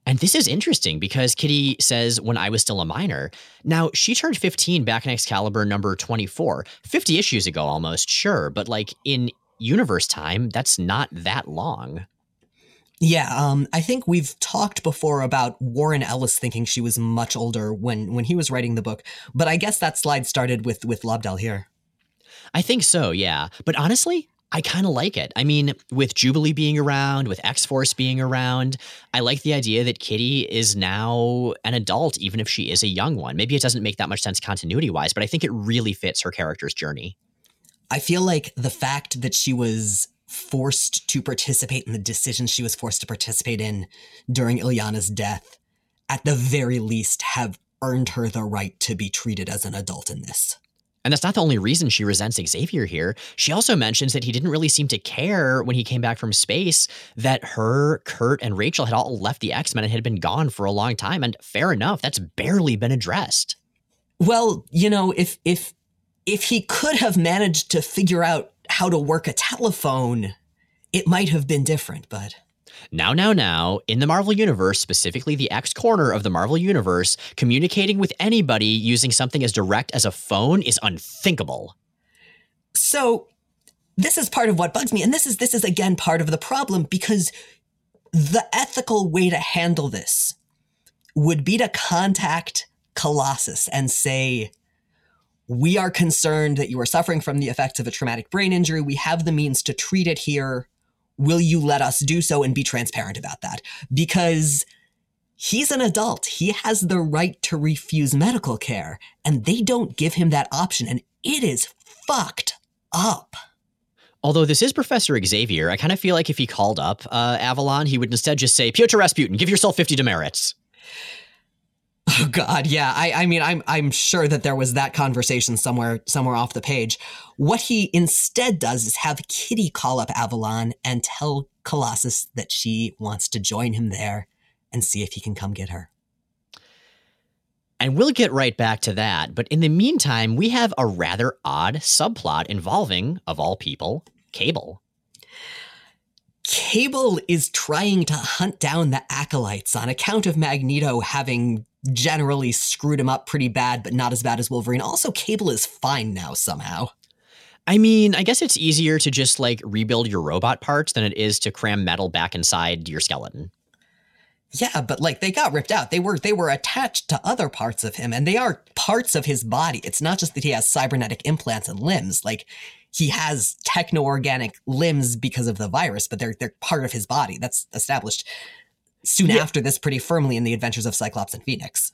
And this is interesting because Kitty says, when I was still a minor. Now, she turned 15 back in Excalibur number 24, 50 issues ago almost, sure, but like in universe time, that's not that long. Yeah, um, I think we've talked before about Warren Ellis thinking she was much older when when he was writing the book, but I guess that slide started with with Lobdell here. I think so, yeah. But honestly, I kind of like it. I mean, with Jubilee being around, with X Force being around, I like the idea that Kitty is now an adult, even if she is a young one. Maybe it doesn't make that much sense continuity wise, but I think it really fits her character's journey. I feel like the fact that she was forced to participate in the decisions she was forced to participate in during Illyana's death, at the very least, have earned her the right to be treated as an adult in this. And that's not the only reason she resents Xavier here. She also mentions that he didn't really seem to care when he came back from space that her, Kurt, and Rachel had all left the X Men and had been gone for a long time. And fair enough, that's barely been addressed. Well, you know, if if if he could have managed to figure out how to work a telephone, it might have been different, but. Now, now, now, in the Marvel Universe, specifically the X corner of the Marvel Universe, communicating with anybody using something as direct as a phone is unthinkable. So, this is part of what bugs me, and this is this is again part of the problem because the ethical way to handle this would be to contact Colossus and say, we are concerned that you are suffering from the effects of a traumatic brain injury. We have the means to treat it here. Will you let us do so and be transparent about that? Because he's an adult. He has the right to refuse medical care, and they don't give him that option, and it is fucked up. Although this is Professor Xavier, I kind of feel like if he called up uh, Avalon, he would instead just say, Pyotr Rasputin, give yourself 50 demerits. Oh God, yeah. I, I mean, I'm I'm sure that there was that conversation somewhere somewhere off the page. What he instead does is have Kitty call up Avalon and tell Colossus that she wants to join him there and see if he can come get her. And we'll get right back to that. But in the meantime, we have a rather odd subplot involving, of all people, Cable. Cable is trying to hunt down the acolytes on account of Magneto having generally screwed him up pretty bad, but not as bad as Wolverine. Also, Cable is fine now somehow. I mean, I guess it's easier to just like rebuild your robot parts than it is to cram metal back inside your skeleton. Yeah, but like they got ripped out. They were they were attached to other parts of him and they are parts of his body. It's not just that he has cybernetic implants and limbs. Like he has techno-organic limbs because of the virus, but they're they're part of his body. That's established soon yeah. after this pretty firmly in the adventures of Cyclops and Phoenix.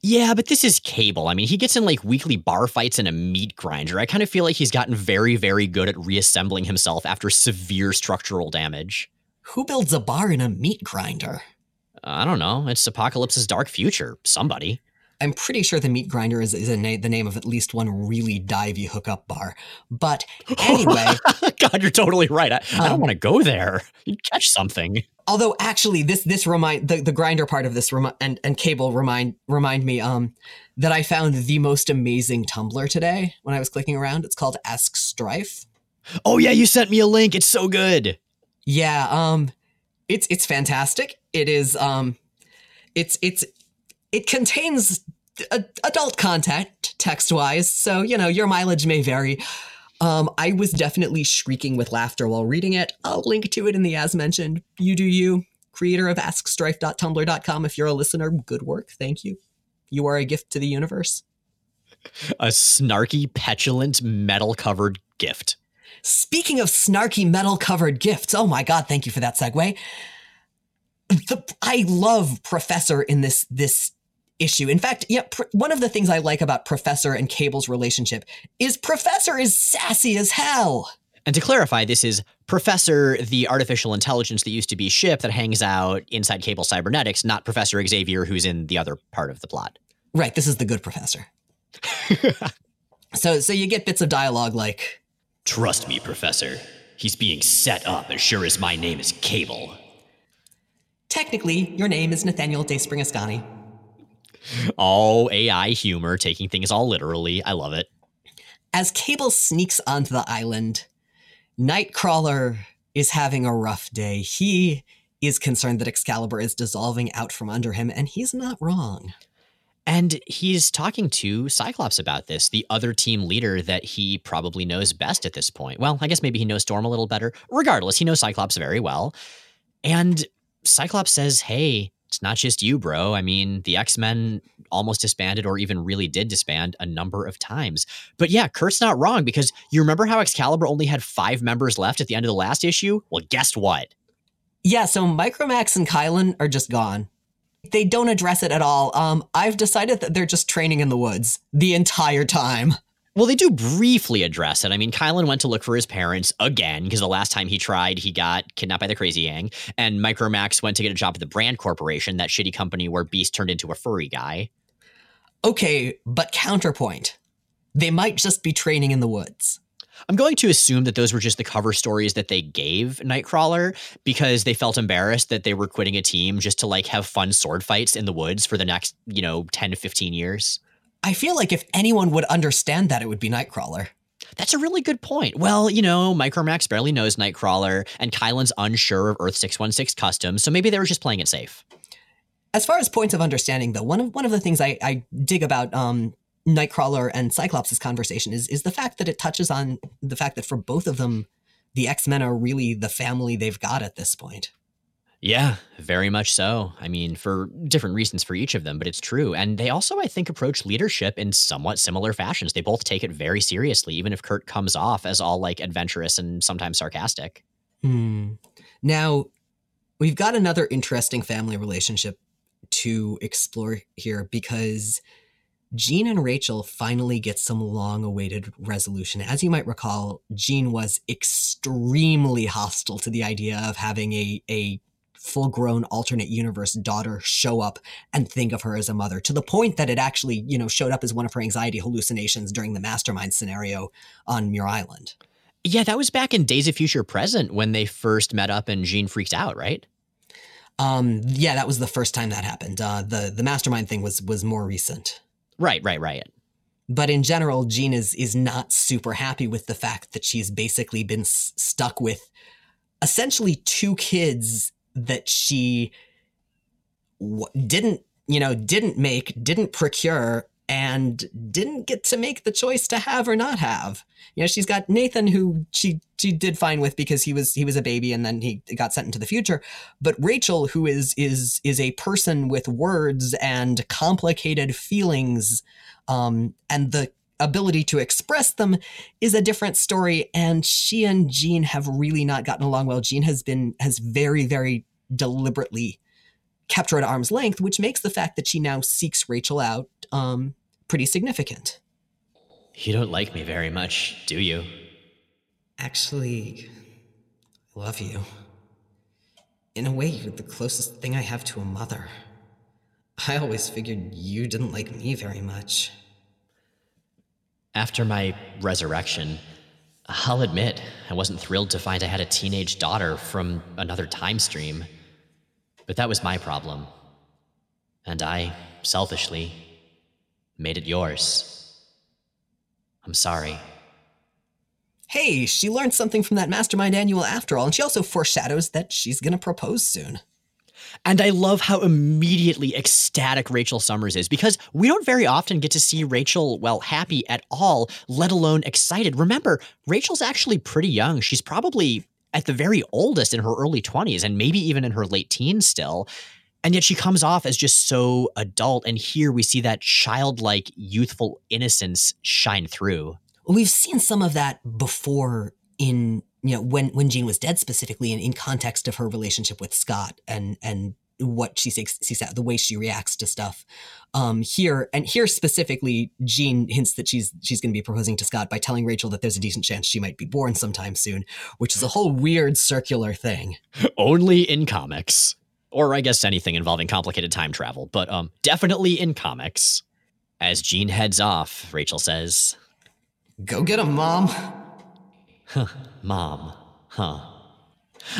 Yeah, but this is Cable. I mean, he gets in like weekly bar fights and a meat grinder. I kind of feel like he's gotten very, very good at reassembling himself after severe structural damage. Who builds a bar in a meat grinder? I don't know. It's Apocalypse's dark future. Somebody. I'm pretty sure the meat grinder is, is na- the name of at least one really divey hookup bar. But anyway. God, you're totally right. I, um, I don't um, want to go there. You'd catch something. Although actually this this remind the, the grinder part of this remi- and and cable remind remind me um that I found the most amazing Tumblr today when I was clicking around. It's called Ask Strife. Oh yeah, you sent me a link. It's so good. Yeah, um it's it's fantastic. It is um it's it's it contains a, adult content text wise, so you know your mileage may vary. Um, I was definitely shrieking with laughter while reading it. I'll link to it in the as mentioned. You do you, creator of AskStrife.tumblr.com. If you're a listener, good work. Thank you. You are a gift to the universe. A snarky, petulant, metal covered gift. Speaking of snarky metal covered gifts, oh my god, thank you for that segue. The, I love Professor in this this issue. In fact, yeah, pr- one of the things I like about Professor and Cable's relationship is Professor is sassy as hell. And to clarify, this is Professor, the artificial intelligence that used to be Ship that hangs out inside Cable Cybernetics, not Professor Xavier, who's in the other part of the plot. Right, this is the good professor. so so you get bits of dialogue like Trust me, Professor. He's being set up as sure as my name is Cable. Technically, your name is Nathaniel Dayspring Askani. All AI humor, taking things all literally. I love it. As Cable sneaks onto the island, Nightcrawler is having a rough day. He is concerned that Excalibur is dissolving out from under him, and he's not wrong. And he's talking to Cyclops about this, the other team leader that he probably knows best at this point. Well, I guess maybe he knows Storm a little better. Regardless, he knows Cyclops very well. And Cyclops says, Hey, it's not just you, bro. I mean, the X Men almost disbanded or even really did disband a number of times. But yeah, Kurt's not wrong because you remember how Excalibur only had five members left at the end of the last issue? Well, guess what? Yeah, so Micromax and Kylun are just gone. They don't address it at all. Um, I've decided that they're just training in the woods the entire time. Well, they do briefly address it. I mean, Kylun went to look for his parents again because the last time he tried, he got kidnapped by the Crazy Gang. And Micromax went to get a job at the Brand Corporation, that shitty company where Beast turned into a furry guy. Okay, but counterpoint. They might just be training in the woods. I'm going to assume that those were just the cover stories that they gave Nightcrawler because they felt embarrassed that they were quitting a team just to like have fun sword fights in the woods for the next, you know, 10 to 15 years. I feel like if anyone would understand that, it would be Nightcrawler. That's a really good point. Well, you know, Micromax barely knows Nightcrawler, and Kylun's unsure of Earth 616 customs, so maybe they were just playing it safe. As far as points of understanding, though, one of one of the things I, I dig about um, Nightcrawler and Cyclops' conversation is is the fact that it touches on the fact that for both of them, the X Men are really the family they've got at this point. Yeah, very much so. I mean, for different reasons for each of them, but it's true. And they also, I think, approach leadership in somewhat similar fashions. They both take it very seriously, even if Kurt comes off as all like adventurous and sometimes sarcastic. Hmm. Now, we've got another interesting family relationship to explore here because Jean and Rachel finally get some long awaited resolution. As you might recall, Jean was extremely hostile to the idea of having a, a full grown alternate universe daughter show up and think of her as a mother to the point that it actually, you know, showed up as one of her anxiety hallucinations during the mastermind scenario on Muir Island. Yeah, that was back in Days of Future Present when they first met up and Jean freaked out, right? Um, yeah, that was the first time that happened. Uh, the the mastermind thing was was more recent. Right, right, right. But in general, Jean is is not super happy with the fact that she's basically been s- stuck with essentially two kids that she w- didn't, you know, didn't make, didn't procure, and didn't get to make the choice to have or not have. You know, she's got Nathan, who she she did fine with because he was he was a baby and then he got sent into the future. But Rachel, who is is is a person with words and complicated feelings, um, and the ability to express them is a different story. And she and Jean have really not gotten along well. Jean has been has very very deliberately kept her at arm's length, which makes the fact that she now seeks Rachel out um, pretty significant. You don't like me very much, do you? Actually, I love you. In a way, you're the closest thing I have to a mother. I always figured you didn't like me very much. After my resurrection, I'll admit I wasn't thrilled to find I had a teenage daughter from another time stream. But that was my problem. And I, selfishly, made it yours. I'm sorry. Hey, she learned something from that Mastermind annual after all, and she also foreshadows that she's gonna propose soon. And I love how immediately ecstatic Rachel Summers is because we don't very often get to see Rachel, well, happy at all, let alone excited. Remember, Rachel's actually pretty young. She's probably at the very oldest in her early 20s and maybe even in her late teens still. And yet she comes off as just so adult. And here we see that childlike, youthful innocence shine through. We've seen some of that before in you know when when Jean was dead specifically in, in context of her relationship with Scott and and what she sees, sees out the way she reacts to stuff um here and here specifically Jean hints that she's she's going to be proposing to Scott by telling Rachel that there's a decent chance she might be born sometime soon which is a whole weird circular thing only in comics or I guess anything involving complicated time travel but um definitely in comics as Jean heads off Rachel says go get him mom Huh, mom. Huh.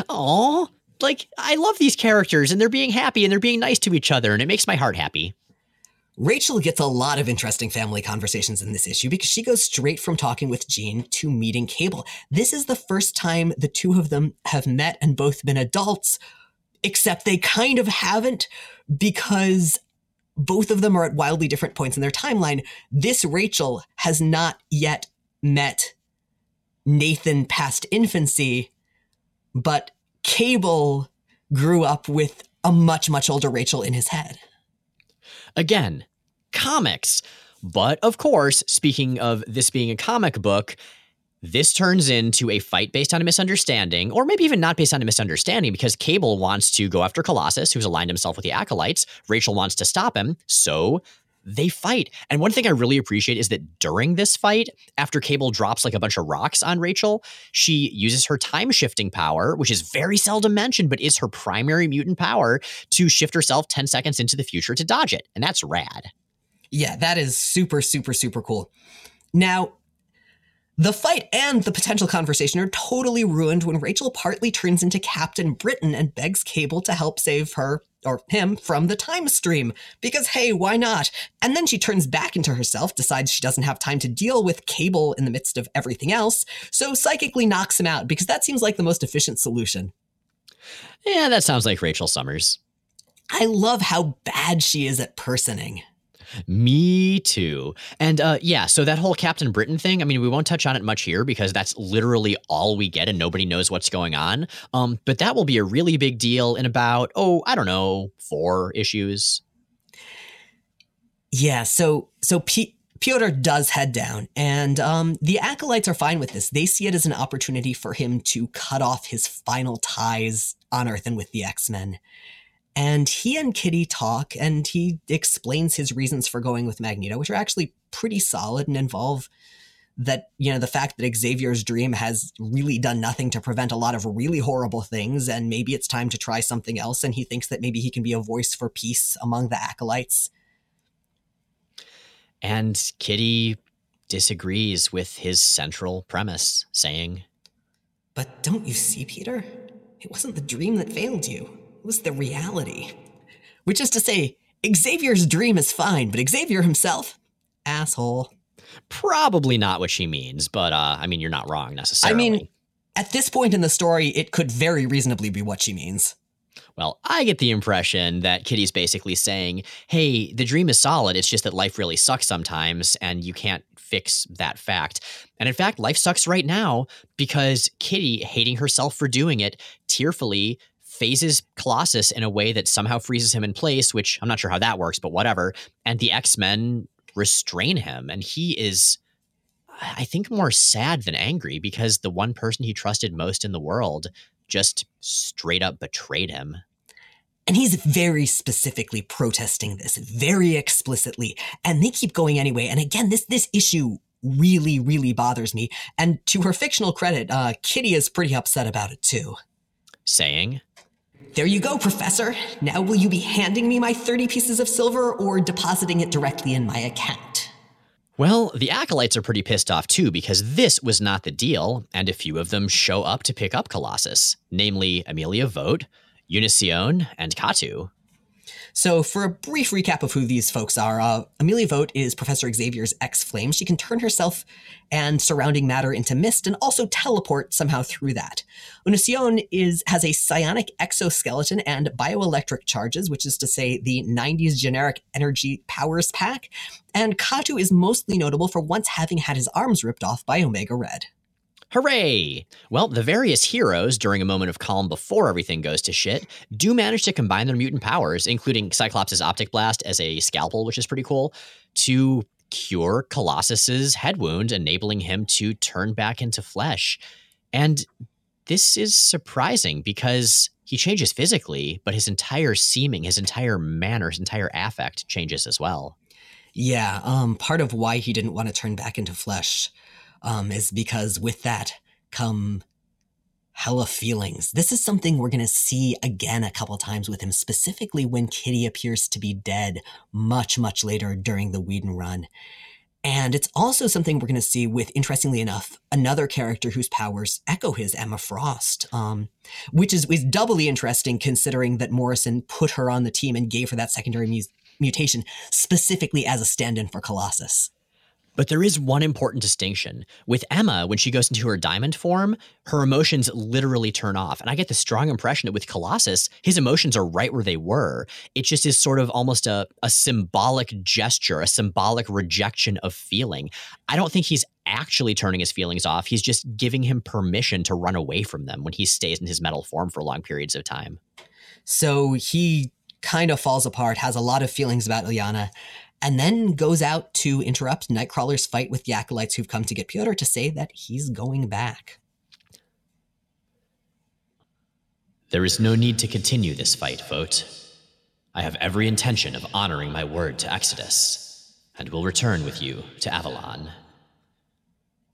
Aw. Like, I love these characters and they're being happy and they're being nice to each other and it makes my heart happy. Rachel gets a lot of interesting family conversations in this issue because she goes straight from talking with Jean to meeting Cable. This is the first time the two of them have met and both been adults, except they kind of haven't because both of them are at wildly different points in their timeline. This Rachel has not yet met Nathan past infancy, but Cable grew up with a much, much older Rachel in his head. Again, comics. But of course, speaking of this being a comic book, this turns into a fight based on a misunderstanding, or maybe even not based on a misunderstanding, because Cable wants to go after Colossus, who's aligned himself with the Acolytes. Rachel wants to stop him, so they fight. And one thing I really appreciate is that during this fight, after Cable drops like a bunch of rocks on Rachel, she uses her time shifting power, which is very seldom mentioned, but is her primary mutant power to shift herself 10 seconds into the future to dodge it. And that's rad. Yeah, that is super, super, super cool. Now, the fight and the potential conversation are totally ruined when Rachel partly turns into Captain Britain and begs Cable to help save her or him from the time stream because hey, why not? And then she turns back into herself, decides she doesn't have time to deal with Cable in the midst of everything else, so psychically knocks him out because that seems like the most efficient solution. Yeah, that sounds like Rachel Summers. I love how bad she is at personing. Me too. And uh, yeah, so that whole Captain Britain thing, I mean, we won't touch on it much here because that's literally all we get and nobody knows what's going on. Um, but that will be a really big deal in about, oh, I don't know, four issues. Yeah, so so P- does head down, and um, the acolytes are fine with this. They see it as an opportunity for him to cut off his final ties on Earth and with the X Men. And he and Kitty talk, and he explains his reasons for going with Magneto, which are actually pretty solid and involve that, you know, the fact that Xavier's dream has really done nothing to prevent a lot of really horrible things, and maybe it's time to try something else. And he thinks that maybe he can be a voice for peace among the acolytes. And Kitty disagrees with his central premise, saying, But don't you see, Peter? It wasn't the dream that failed you was the reality. Which is to say, Xavier's dream is fine, but Xavier himself, asshole. Probably not what she means, but uh, I mean, you're not wrong necessarily. I mean, at this point in the story, it could very reasonably be what she means. Well, I get the impression that Kitty's basically saying, hey, the dream is solid. It's just that life really sucks sometimes, and you can't fix that fact. And in fact, life sucks right now because Kitty, hating herself for doing it, tearfully phases Colossus in a way that somehow freezes him in place, which I'm not sure how that works, but whatever. And the X Men restrain him. And he is, I think, more sad than angry because the one person he trusted most in the world just straight up betrayed him. And he's very specifically protesting this very explicitly. And they keep going anyway. And again, this this issue really, really bothers me. And to her fictional credit, uh, Kitty is pretty upset about it too. Saying, there you go, Professor. Now will you be handing me my 30 pieces of silver or depositing it directly in my account? Well, the acolytes are pretty pissed off too because this was not the deal, and a few of them show up to pick up Colossus, namely Amelia Vogt, Unuscione, and Katu. So, for a brief recap of who these folks are, uh, Amelia Vogt is Professor Xavier's ex flame. She can turn herself and surrounding matter into mist and also teleport somehow through that. Unuscione is has a psionic exoskeleton and bioelectric charges, which is to say the 90s generic energy powers pack. And Katu is mostly notable for once having had his arms ripped off by Omega Red. Hooray! Well, the various heroes, during a moment of calm before everything goes to shit, do manage to combine their mutant powers, including Cyclops' optic blast as a scalpel, which is pretty cool, to cure Colossus's head wound, enabling him to turn back into flesh. And this is surprising because he changes physically, but his entire seeming, his entire manner, his entire affect changes as well. Yeah, um, part of why he didn't want to turn back into flesh um, is because with that come hella feelings. This is something we're going to see again a couple times with him, specifically when Kitty appears to be dead much, much later during the Whedon run. And it's also something we're going to see with, interestingly enough, another character whose powers echo his, Emma Frost, um, which is, is doubly interesting considering that Morrison put her on the team and gave her that secondary mu- mutation specifically as a stand in for Colossus. But there is one important distinction. With Emma, when she goes into her diamond form, her emotions literally turn off. And I get the strong impression that with Colossus, his emotions are right where they were. It just is sort of almost a, a symbolic gesture, a symbolic rejection of feeling. I don't think he's actually turning his feelings off. He's just giving him permission to run away from them when he stays in his metal form for long periods of time. So he kind of falls apart, has a lot of feelings about Illyana, and then goes out to interrupt Nightcrawler's fight with the acolytes who've come to get Pyotr to say that he's going back. There is no need to continue this fight, Vogt. I have every intention of honoring my word to Exodus, and will return with you to Avalon.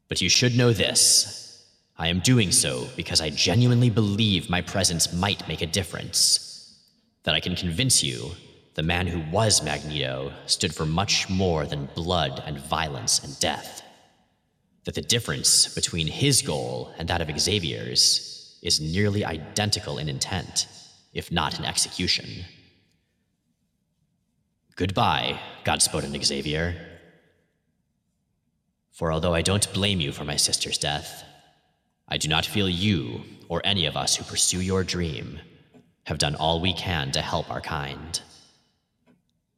But you should know this. I am doing so because I genuinely believe my presence might make a difference. That I can convince you the man who was Magneto stood for much more than blood and violence and death. That the difference between his goal and that of Xavier's is nearly identical in intent, if not in execution. Goodbye, Gospodin Xavier. For although I don't blame you for my sister's death, I do not feel you, or any of us who pursue your dream, have done all we can to help our kind.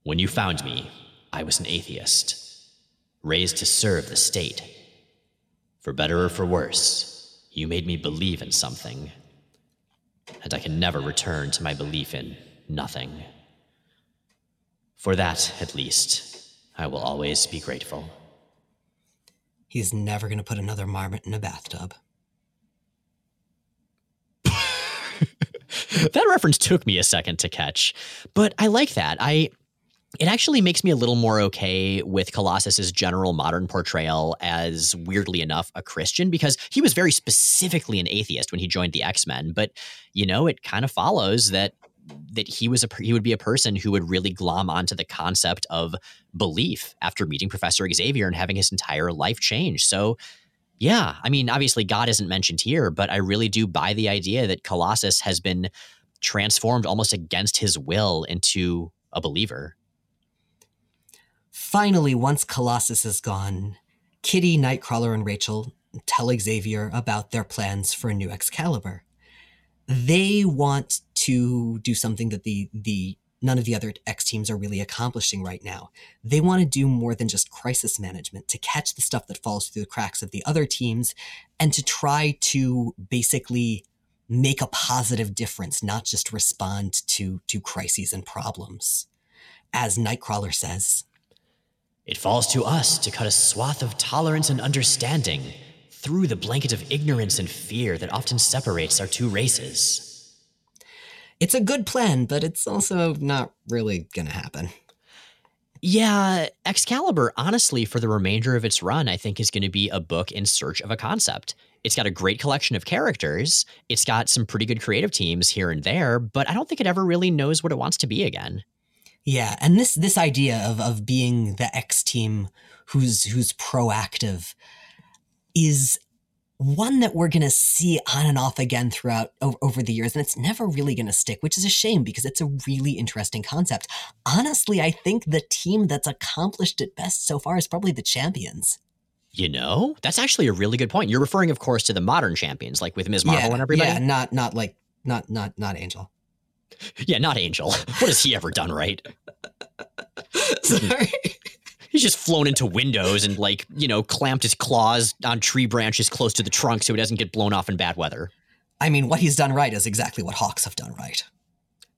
When you found me, I was an atheist, raised to serve the state. For better or for worse, you made me believe in something, and I can never return to my belief in nothing. For that, at least, I will always be grateful. He's never going to put another marmot in a bathtub. that reference took me a second to catch, but I like that. I it actually makes me a little more okay with Colossus's general modern portrayal as weirdly enough a Christian because he was very specifically an atheist when he joined the X-Men but you know it kind of follows that that he was a he would be a person who would really glom onto the concept of belief after meeting Professor Xavier and having his entire life change. So yeah I mean obviously God isn't mentioned here but I really do buy the idea that Colossus has been transformed almost against his will into a believer Finally, once Colossus is gone, Kitty, Nightcrawler, and Rachel tell Xavier about their plans for a new Excalibur. They want to do something that the the none of the other X teams are really accomplishing right now. They want to do more than just crisis management, to catch the stuff that falls through the cracks of the other teams, and to try to basically make a positive difference, not just respond to to crises and problems. As Nightcrawler says, it falls to us to cut a swath of tolerance and understanding through the blanket of ignorance and fear that often separates our two races. It's a good plan, but it's also not really going to happen. Yeah, Excalibur, honestly, for the remainder of its run, I think is going to be a book in search of a concept. It's got a great collection of characters. It's got some pretty good creative teams here and there, but I don't think it ever really knows what it wants to be again. Yeah, and this this idea of of being the X team who's who's proactive is one that we're going to see on and off again throughout over, over the years and it's never really going to stick which is a shame because it's a really interesting concept. Honestly i think the team that's accomplished it best so far is probably the champions. You know? That's actually a really good point. You're referring of course to the modern champions like with ms marvel yeah, and everybody? yeah not not like not not not angel yeah not angel what has he ever done right sorry He's just flown into windows and like, you know, clamped his claws on tree branches close to the trunk so he doesn't get blown off in bad weather. I mean, what he's done right is exactly what Hawks have done right.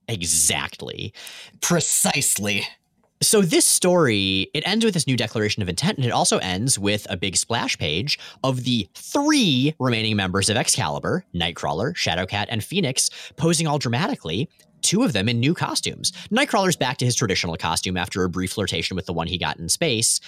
Exactly. Precisely. So this story, it ends with this new declaration of intent, and it also ends with a big splash page of the three remaining members of Excalibur, Nightcrawler, Shadowcat, and Phoenix, posing all dramatically two of them in new costumes. Nightcrawler's back to his traditional costume after a brief flirtation with the one he got in space.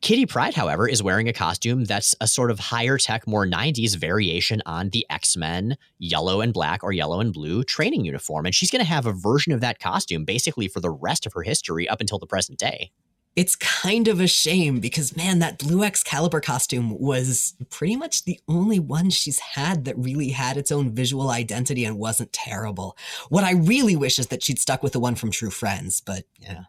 Kitty Pryde, however, is wearing a costume that's a sort of higher tech, more 90s variation on the X Men yellow and black or yellow and blue training uniform. And she's going to have a version of that costume basically for the rest of her history up until the present day. It's kind of a shame because man that blue excalibur costume was pretty much the only one she's had that really had its own visual identity and wasn't terrible. What i really wish is that she'd stuck with the one from true friends but yeah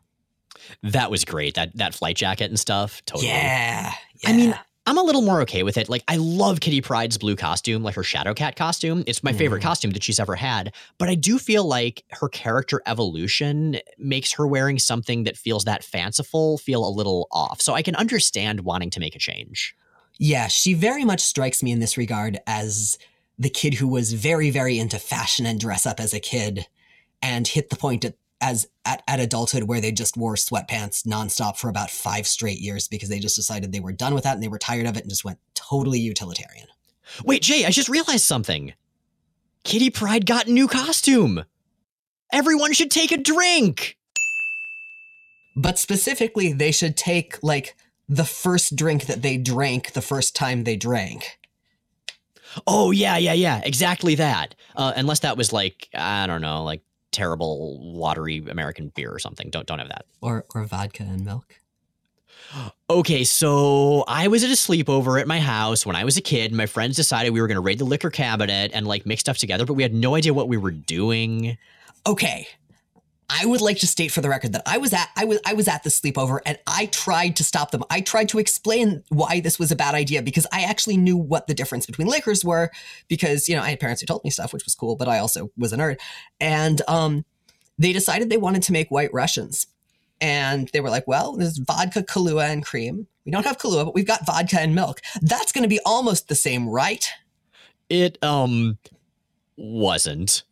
that was great that that flight jacket and stuff totally yeah, yeah. i mean I'm a little more okay with it. Like, I love Kitty Pryde's blue costume, like her Shadowcat costume. It's my favorite mm. costume that she's ever had. But I do feel like her character evolution makes her wearing something that feels that fanciful feel a little off. So I can understand wanting to make a change. Yeah, she very much strikes me in this regard as the kid who was very, very into fashion and dress up as a kid and hit the point at as at, at adulthood where they just wore sweatpants nonstop for about five straight years because they just decided they were done with that and they were tired of it and just went totally utilitarian. Wait, Jay, I just realized something. Kitty Pryde got a new costume. Everyone should take a drink. But specifically, they should take like the first drink that they drank the first time they drank. Oh yeah, yeah, yeah, exactly that. Uh, unless that was like I don't know, like terrible watery American beer or something. Don't don't have that. Or or vodka and milk. Okay, so I was at a sleepover at my house when I was a kid. My friends decided we were going to raid the liquor cabinet and like mix stuff together, but we had no idea what we were doing. Okay, I would like to state for the record that I was at I was I was at the sleepover and I tried to stop them. I tried to explain why this was a bad idea because I actually knew what the difference between liquors were because you know I had parents who told me stuff which was cool, but I also was a nerd. And um, they decided they wanted to make white Russians. And they were like, well, there's vodka, Kahlua, and cream. We don't have Kahlua, but we've got vodka and milk. That's going to be almost the same, right? It um wasn't.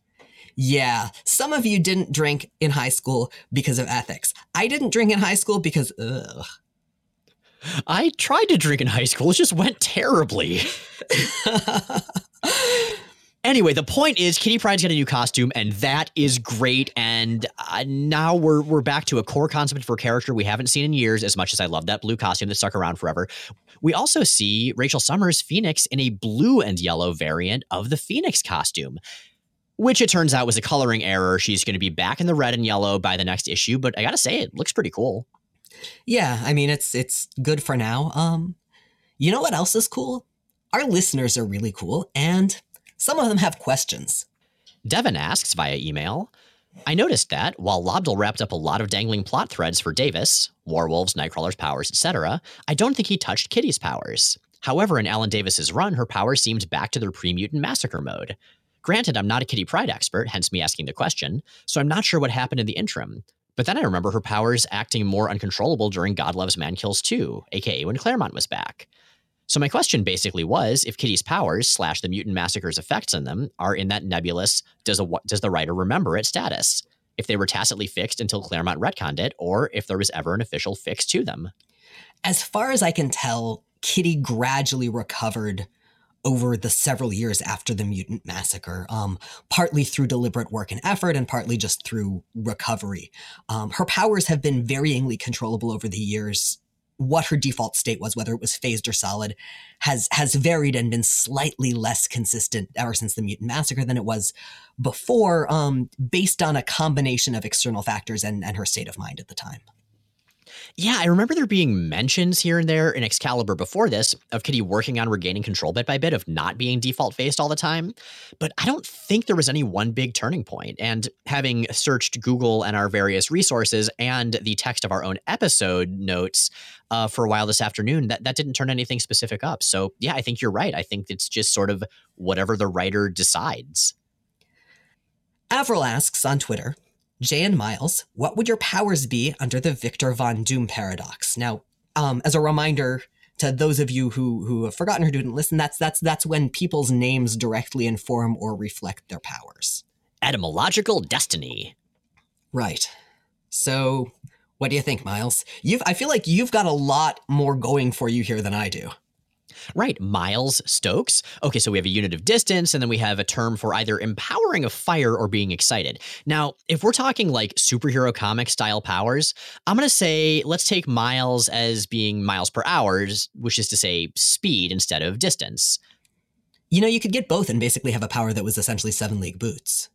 Yeah, some of you didn't drink in high school because of ethics. I didn't drink in high school because, ugh. I tried to drink in high school, it just went terribly. anyway, the point is Kitty Pryde's got a new costume, and that is great. And uh, now we're we're back to a core concept for a character we haven't seen in years. As much as I love that blue costume that stuck around forever, we also see Rachel Summers Phoenix in a blue and yellow variant of the Phoenix costume which it turns out was a coloring error. She's going to be back in the red and yellow by the next issue, but I got to say it looks pretty cool. Yeah, I mean it's it's good for now. Um you know what else is cool? Our listeners are really cool and some of them have questions. Devin asks via email, I noticed that while Lobdell wrapped up a lot of dangling plot threads for Davis, Warwolves, Nightcrawler's powers, etc., I don't think he touched Kitty's powers. However, in Alan Davis's run, her powers seemed back to their pre-mutant massacre mode. Granted, I'm not a Kitty Pryde expert, hence me asking the question, so I'm not sure what happened in the interim. But then I remember her powers acting more uncontrollable during God Loves Man Kills 2, aka when Claremont was back. So my question basically was if Kitty's powers slash the mutant massacre's effects on them are in that nebulous does a does the writer remember it status? If they were tacitly fixed until Claremont retconned it, or if there was ever an official fix to them. As far as I can tell, Kitty gradually recovered over the several years after the mutant massacre, um, partly through deliberate work and effort and partly just through recovery. Um, her powers have been varyingly controllable over the years. What her default state was, whether it was phased or solid, has has varied and been slightly less consistent ever since the mutant massacre than it was before, um, based on a combination of external factors and, and her state of mind at the time. Yeah, I remember there being mentions here and there in Excalibur before this of Kitty working on regaining control bit by bit of not being default faced all the time. But I don't think there was any one big turning point. And having searched Google and our various resources and the text of our own episode notes uh, for a while this afternoon, that, that didn't turn anything specific up. So yeah, I think you're right. I think it's just sort of whatever the writer decides. Avril asks on Twitter Jay and Miles, what would your powers be under the Victor Von Doom paradox? Now, um, as a reminder to those of you who who have forgotten or didn't listen, that's that's that's when people's names directly inform or reflect their powers. Etymological destiny. Right. So, what do you think, Miles? You've I feel like you've got a lot more going for you here than I do. Right, miles Stokes. Okay, so we have a unit of distance, and then we have a term for either empowering a fire or being excited. Now, if we're talking like superhero comic style powers, I'm going to say let's take miles as being miles per hour, which is to say speed instead of distance. You know, you could get both and basically have a power that was essentially seven league boots.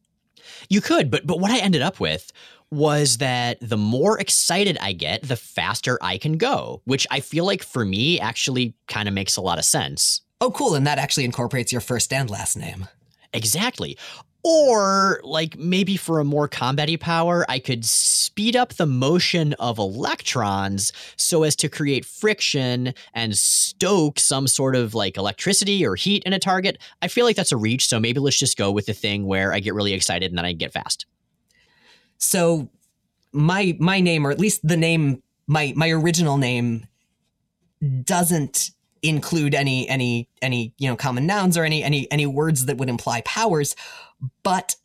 You could, but but what I ended up with was that the more excited I get, the faster I can go, which I feel like for me actually kind of makes a lot of sense. Oh, cool. And that actually incorporates your first and last name. Exactly. Or, like, maybe for a more combaty power, I could speed up the motion of electrons so as to create friction and stoke some sort of like electricity or heat in a target. I feel like that's a reach, so maybe let's just go with the thing where I get really excited and then I get fast. So my my name, or at least the name my my original name, doesn't include any any any you know common nouns or any any any words that would imply powers, but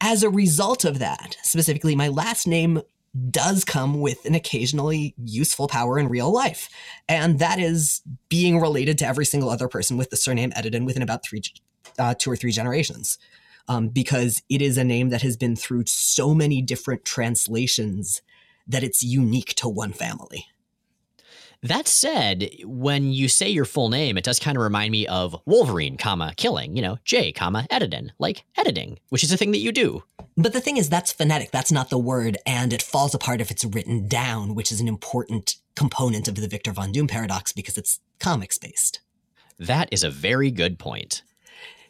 as a result of that, specifically my last name does come with an occasionally useful power in real life. And that is being related to every single other person with the surname Edidin within about three, uh, two or three generations um, because it is a name that has been through so many different translations that it's unique to one family. That said, when you say your full name, it does kind of remind me of Wolverine, comma, killing, you know, J, comma, Edidin, like editing, which is a thing that you do. But the thing is, that's phonetic. That's not the word, and it falls apart if it's written down, which is an important component of the Victor Von Doom paradox because it's comics based. That is a very good point.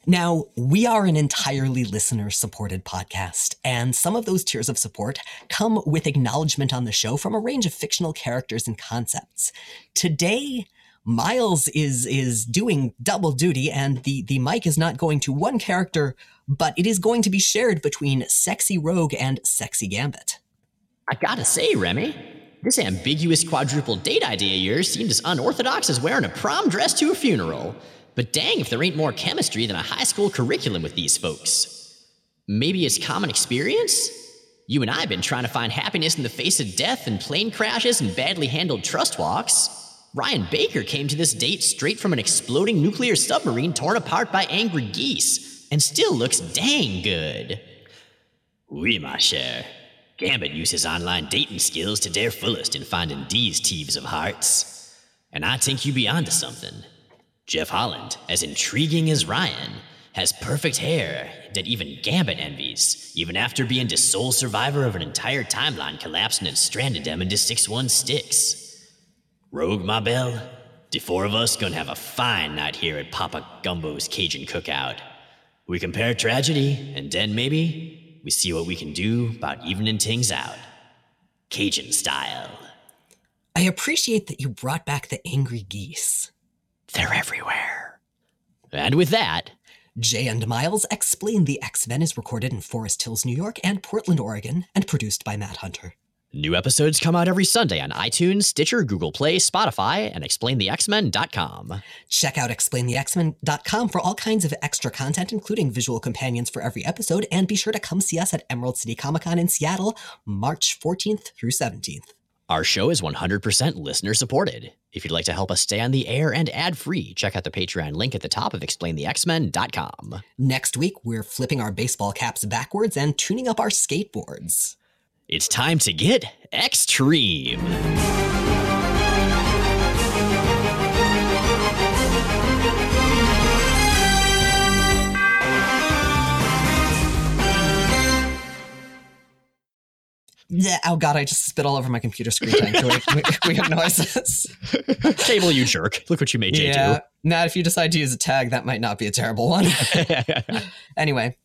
Now, we are an entirely listener supported podcast, and some of those tiers of support come with acknowledgement on the show from a range of fictional characters and concepts. Today, Miles is is doing double duty, and the, the mic is not going to one character, but it is going to be shared between Sexy Rogue and Sexy Gambit. I gotta say, Remy, this ambiguous quadruple date idea of yours seemed as unorthodox as wearing a prom dress to a funeral. But dang if there ain't more chemistry than a high school curriculum with these folks. Maybe it's common experience? You and I have been trying to find happiness in the face of death and plane crashes and badly handled trust walks. Ryan Baker came to this date straight from an exploding nuclear submarine torn apart by angry geese, and still looks dang good. Oui, ma chère. Gambit uses online dating skills to their fullest in finding these thieves of hearts. And I think you be onto something. Jeff Holland, as intriguing as Ryan, has perfect hair that even Gambit envies, even after being the sole survivor of an entire timeline collapsing and stranded them into 6 1 sticks. Rogue, my belle, the four of us gonna have a fine night here at Papa Gumbo's Cajun Cookout. We compare tragedy, and then maybe we see what we can do about evening things out. Cajun style. I appreciate that you brought back the angry geese. They're everywhere. And with that, Jay and Miles Explain the X Men is recorded in Forest Hills, New York and Portland, Oregon, and produced by Matt Hunter. New episodes come out every Sunday on iTunes, Stitcher, Google Play, Spotify, and explainthexmen.com. Check out explainthexmen.com for all kinds of extra content, including visual companions for every episode, and be sure to come see us at Emerald City Comic Con in Seattle, March 14th through 17th. Our show is 100% listener supported. If you'd like to help us stay on the air and ad free, check out the Patreon link at the top of explainthexmen.com. Next week, we're flipping our baseball caps backwards and tuning up our skateboards. It's time to get extreme. Yeah, oh god, I just spit all over my computer screen make, make weird noises. Cable, you jerk. Look what you made Jay yeah. Now, if you decide to use a tag, that might not be a terrible one. anyway,